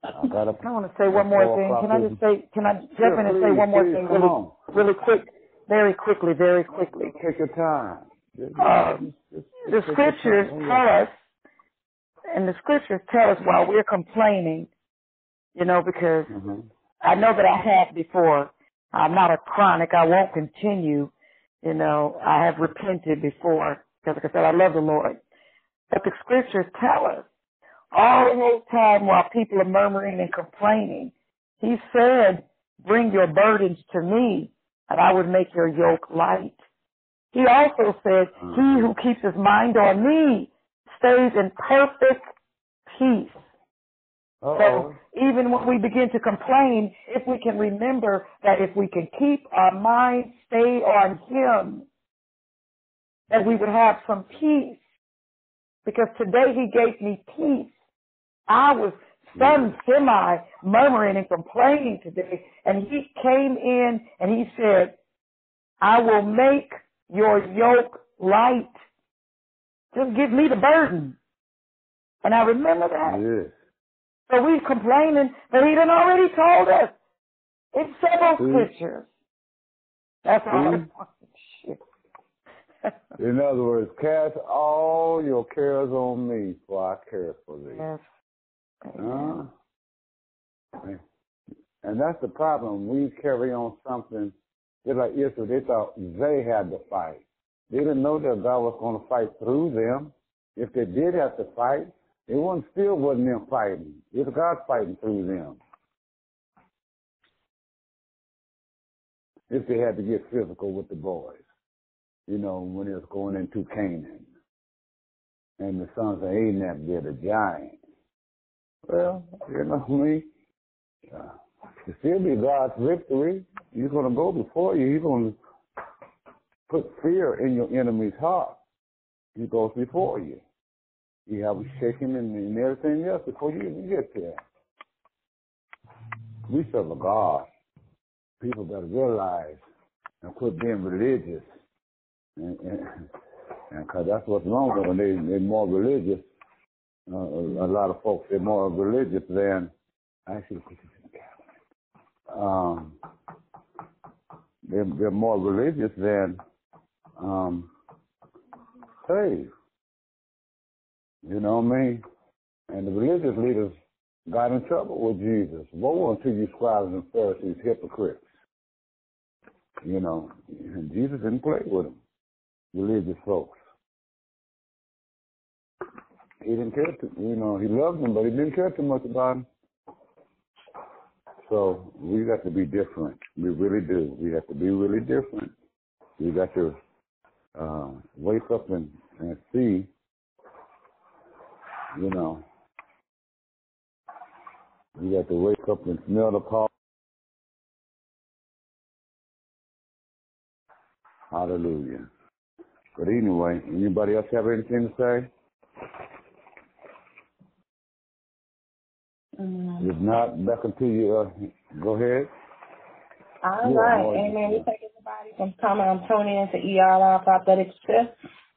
Speaker 2: I got up. (laughs)
Speaker 4: I want to say one more thing. Can I just say, can I jump in and say one more thing really, really quick, very quickly, very quickly?
Speaker 2: Take your time.
Speaker 4: Um, The scriptures tell us, and the scriptures tell us while we're complaining, you know, because
Speaker 2: Mhm.
Speaker 4: I know that I have before. I'm not a chronic. I won't continue. You know, I have repented before because, like I said, I love the Lord. But the scriptures tell us all the whole time while people are murmuring and complaining, He said, "Bring your burdens to me, and I would make your yoke light." He also said, mm. "He who keeps his mind on me stays in perfect peace."
Speaker 2: Uh-oh.
Speaker 4: So even when we begin to complain, if we can remember that if we can keep our mind stay on Him, that we would have some peace. Because today He gave me peace. I was some semi murmuring and complaining today, and He came in and He said, I will make your yoke light. Just give me the burden. And I remember that.
Speaker 2: Yes.
Speaker 4: So we're complaining, but he done already told us in several
Speaker 2: See?
Speaker 4: scriptures. That's all. (laughs)
Speaker 2: In other words, cast all your cares on me, for I care for thee.
Speaker 4: yes.
Speaker 2: Huh? And that's the problem. We carry on something. Just like Israel, they thought they had to fight. They didn't know that God was going to fight through them. If they did have to fight, it wasn't still wasn't them fighting. It was God fighting through them. If they had to get physical with the boys, you know, when it was going into Canaan. And the sons of Anak, they're the giants. Well, you know me. Uh, still be God's victory. He's going to go before you. He's going to put fear in your enemy's heart. He goes before you. You have to him and, and everything else before you even get there. We serve a God. People to realize and quit being religious. And, and, and cause that's what's wrong with them. They, they're more religious uh, a, lot of folks they're more religious than actually. Um, they're they're more religious than um, saved. You know mean? And the religious leaders got in trouble with Jesus. Woe unto you scribes and Pharisees, hypocrites. You know, and Jesus didn't play with them, religious folks he didn't care to, you know, he loved them, but he didn't care too much about them. So we got to be different. We really do. We have to be really different. We got to uh, wake up and, and see, you know, we got to wake up and smell the call. Hallelujah. But anyway, anybody else have anything to say?
Speaker 1: Mm.
Speaker 2: If not, back until you uh, go ahead.
Speaker 1: All right. Amen. We thank everybody from coming. I'm tuning in to ERR Prophetic Shift.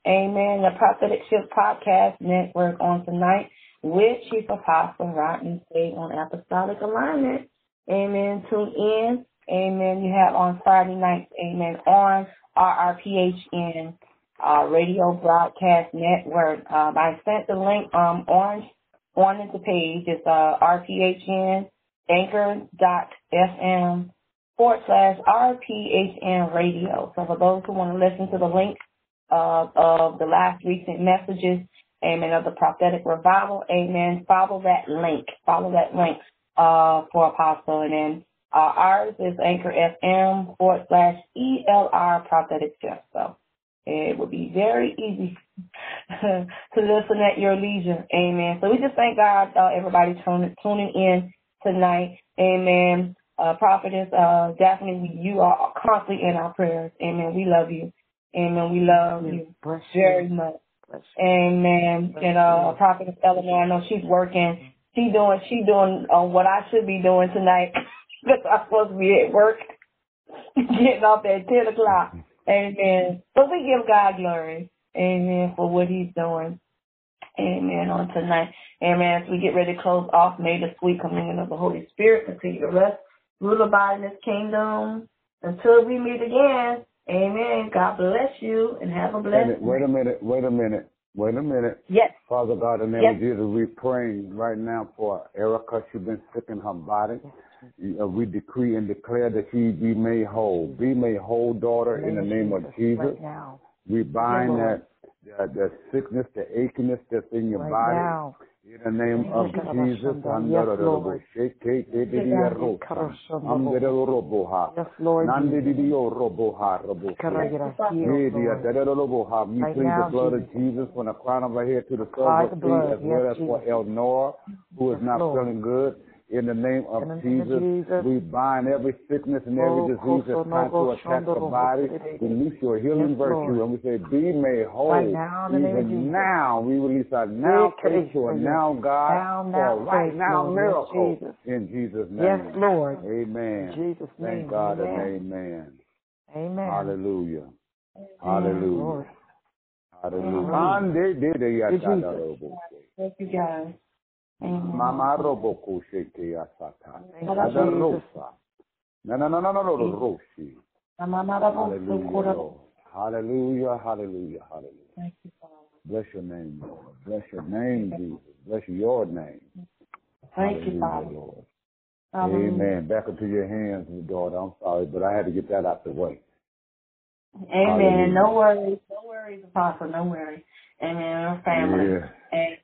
Speaker 1: Amen. The Prophetic Shift Podcast Network on tonight with Chief Apostle Rodney State on Apostolic Alignment. Amen. Tune in. Amen. You have on Friday nights. Amen. On RRPHN uh, Radio Broadcast Network. Um, I sent the link um, on on the page. It's uh, RPHN anchor.fm forward slash RPHN radio. So for those who want to listen to the link of, of the last recent messages, amen, of the prophetic revival, amen, follow that link. Follow that link uh, for Apostle. And then uh, ours is Anchor FM forward slash ELR prophetic shift. So it would be very easy (laughs) to listen at your leisure. Amen. So we just thank God, uh, everybody tuning, tuning in tonight. Amen. Uh, prophetess, uh, Daphne, you are constantly in our prayers. Amen. We love you. Amen. We love you
Speaker 4: Bless
Speaker 1: very
Speaker 4: you.
Speaker 1: much.
Speaker 4: Bless.
Speaker 1: Amen. And uh, prophetess Eleanor, I know she's working. She doing she doing uh, what I should be doing tonight (laughs) because I'm supposed to be at work, (laughs) getting off at ten o'clock. Amen. But we give God glory. Amen for what He's doing. Amen. On tonight. Amen. As we get ready to close off, may the sweet communion of the Holy Spirit continue to rest, rule abide in this kingdom until we meet again. Amen. God bless you and have a blessed
Speaker 2: Wait a minute, wait a minute, wait a minute.
Speaker 1: Yes.
Speaker 2: Father God, in the name
Speaker 1: Yes.
Speaker 2: of Jesus, we praying right now for Erica. She's been sick in her body. Uh, We decree and declare that she be made whole. Be made whole, daughter, in the name of Jesus.
Speaker 4: Right now.
Speaker 2: We bind that, that that sickness, the achiness that's in your
Speaker 4: Right
Speaker 2: body.
Speaker 4: now.
Speaker 2: In the name of Jesus,
Speaker 4: Lord.
Speaker 2: Andorolobo, Sheke, Dedidia Rosa, Amderoloboha,
Speaker 4: Yes, Lord.
Speaker 2: Nandidio Roboha, Robo.
Speaker 4: Heal,
Speaker 2: Media,
Speaker 4: Lord.
Speaker 2: Dedoloboha. We plead the blood of
Speaker 4: Jesus.
Speaker 2: From the crown of our head to the
Speaker 4: Apply
Speaker 2: sole of
Speaker 4: the
Speaker 2: our
Speaker 4: blood.
Speaker 2: feet, as well as for. Elnora, who is not feeling good. In the name of
Speaker 4: In the name of
Speaker 2: Jesus,
Speaker 4: Jesus.
Speaker 2: we bind every sickness and every
Speaker 4: Oh,
Speaker 2: disease that's trying to attack the body.
Speaker 4: Hotere.
Speaker 2: Release your healing
Speaker 4: Yes,
Speaker 2: virtue, and we say, "Be made whole."
Speaker 4: Right now, in the name of
Speaker 2: Even now, we release our now
Speaker 4: Victory
Speaker 2: faith to a
Speaker 4: for
Speaker 2: now God
Speaker 4: Now, now
Speaker 2: for right
Speaker 4: faith,
Speaker 2: now
Speaker 4: Lord. Yes,
Speaker 2: miracle
Speaker 4: Jesus.
Speaker 2: in Jesus' name.
Speaker 4: Yes, Lord.
Speaker 2: Amen.
Speaker 4: In Jesus' name.
Speaker 2: Thank God
Speaker 4: Amen.
Speaker 2: and amen.
Speaker 4: Amen.
Speaker 2: Hallelujah.
Speaker 4: Lord.
Speaker 2: Hallelujah. Hallelujah.
Speaker 4: Hallelujah.
Speaker 2: Robo.
Speaker 1: Thank you, guys.
Speaker 2: Mama robo ko sheke ya sata.
Speaker 4: Thank you,
Speaker 2: Ada rosa. No, no, no, no, no, no, no, roshi. Hallelujah. Hallelujah, hallelujah, hallelujah.
Speaker 1: Thank you, Father.
Speaker 2: Bless your name, Lord. Bless your name, Jesus. Bless your name.
Speaker 1: Thank you, Father.
Speaker 2: Lord.
Speaker 1: Hallelujah.
Speaker 2: Amen. Back into your hands, daughter. I'm sorry, but I had to get that out the way.
Speaker 1: Amen.
Speaker 2: Hallelujah.
Speaker 1: No worries. No worries, Apostle. No worries. Amen. Our family.
Speaker 2: Yeah.
Speaker 1: Amen.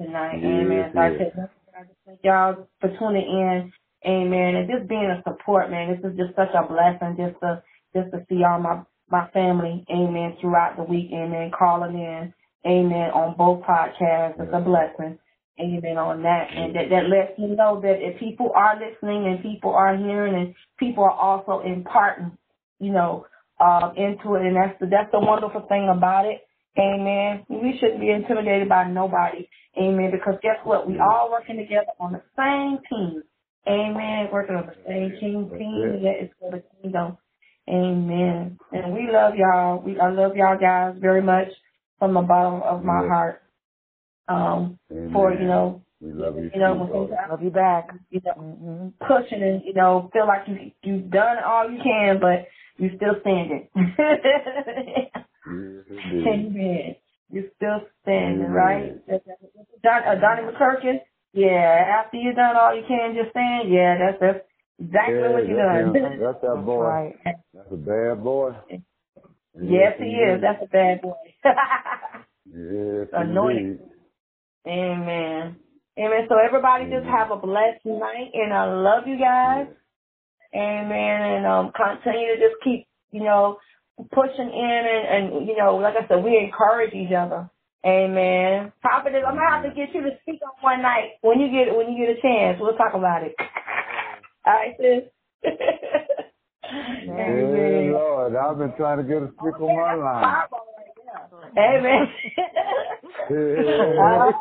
Speaker 1: Tonight.
Speaker 2: Yes,
Speaker 1: Amen. So I
Speaker 2: yes.
Speaker 1: I just thank y'all for tuning in. Amen. And just being a support, man. This is just such a blessing just to just to see all my my family. Amen. Throughout the week. Amen. Calling in. Amen. On both podcasts. It's a blessing. Amen on that. And that, that lets you know that if people are listening and people are hearing and people are also imparting, you know, um, into it. And that's the, that's the wonderful thing about it. Amen. We shouldn't be intimidated by nobody. Amen. Because guess what? We all working together on the same team. Amen. Working on the same team. Team that is for the kingdom. Amen. And we love y'all. We I love y'all guys very much from the bottom of my
Speaker 2: Yes.
Speaker 1: heart. Um,
Speaker 2: Amen.
Speaker 1: for you know,
Speaker 2: we love you,
Speaker 1: you know,
Speaker 2: too,
Speaker 1: when
Speaker 2: daughter.
Speaker 4: Love you back.
Speaker 1: you know,
Speaker 4: hmm
Speaker 1: pushing and you know feel like you you've done all you can, but you're still standing. (laughs)
Speaker 2: Yes.
Speaker 1: Amen. You're still standing,
Speaker 2: Amen.
Speaker 1: right? Don, uh, Donnie McClurkin. Yeah, after you done all you can, just stand. Yeah, that's that's exactly
Speaker 2: Yeah,
Speaker 1: what you done.
Speaker 2: him. That's that boy.
Speaker 4: right.
Speaker 2: That's a bad boy. (laughs)
Speaker 1: yes, he is. That's a bad boy. (laughs)
Speaker 2: Yes,
Speaker 1: Anointed. Amen. Amen. So everybody just have a blessed night, and I love you guys. Amen. And um, continue to just keep, you know, pushing in and, and you know, like I said, we encourage each other. Amen. Prophetess, I'm gonna have to get you to speak on one night when you get when you get a chance. We'll talk about it. (laughs) All right, sis.
Speaker 2: Yeah, (laughs)
Speaker 1: Amen.
Speaker 2: Lord, I've been trying to get a stick on my line.
Speaker 1: Right there. Amen. Uh,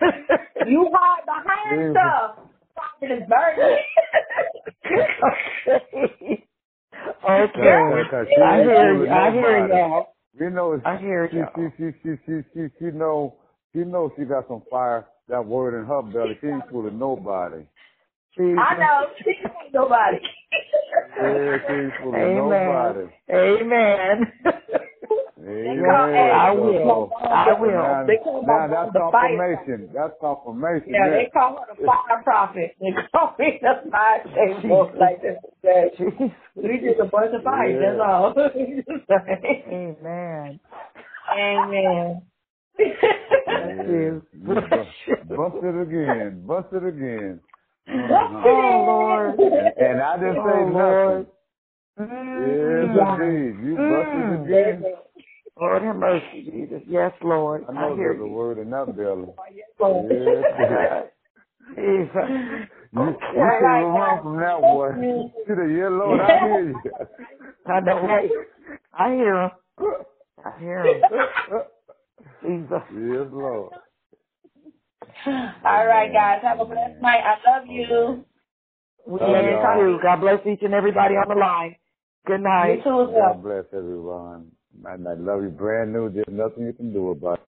Speaker 1: (laughs) you hide behind
Speaker 2: Yeah.
Speaker 1: stuff. Prophetess burden.
Speaker 4: Okay.
Speaker 2: Cause she
Speaker 4: I hear
Speaker 2: fooling
Speaker 4: you. I hear
Speaker 2: nobody.
Speaker 4: y'all.
Speaker 2: We know
Speaker 4: I hear
Speaker 2: she,
Speaker 4: y'all.
Speaker 2: she, she, she, she, she, she know, she knows she got some fire, that word in her belly. She ain't fooling nobody.
Speaker 4: Jesus.
Speaker 1: I know. She ain't nobody.
Speaker 2: Yeah, she ain't fooling
Speaker 4: Amen.
Speaker 2: nobody.
Speaker 4: Amen. (laughs)
Speaker 2: Amen.
Speaker 1: Hey,
Speaker 4: I will. I will.
Speaker 2: Now,
Speaker 1: They call my
Speaker 2: now that's
Speaker 1: mom the fire
Speaker 2: confirmation. That's confirmation.
Speaker 1: Yeah, they call her the fire prophet. They call me the fire table (laughs) like this. We just a bunch of fire.
Speaker 2: Yeah.
Speaker 1: That's all. (laughs)
Speaker 4: Amen.
Speaker 1: Amen.
Speaker 4: Bless you.
Speaker 2: bu- Bust it again. Bust it again.
Speaker 1: What's
Speaker 2: Uh-huh.
Speaker 4: Oh, Lord.
Speaker 2: And, and I didn't say
Speaker 4: Oh, Lord.
Speaker 2: nothing. Yes,
Speaker 1: Yeah.
Speaker 2: indeed. You
Speaker 4: Mm.
Speaker 2: busted again.
Speaker 4: Lord have mercy, Jesus. Yes, Lord.
Speaker 2: I
Speaker 4: I,
Speaker 2: know
Speaker 4: hear
Speaker 2: there's a word in that belly.
Speaker 1: Oh.
Speaker 2: Yes. (laughs)
Speaker 4: Jesus. (laughs)
Speaker 2: You, you
Speaker 4: Okay.
Speaker 2: can't run from that boy. You (laughs) the yeah, Lord, I hear you.
Speaker 4: I know, right? I hear him. I hear him. Jesus.
Speaker 2: yes, Lord.
Speaker 1: All right, guys. Have a blessed night. I love you.
Speaker 4: We
Speaker 2: Love
Speaker 4: love
Speaker 2: y'all.
Speaker 4: too. God bless each and everybody on the line. Good night.
Speaker 1: You too.
Speaker 2: God bless everyone. And I love you brand new. There's nothing you can do about it.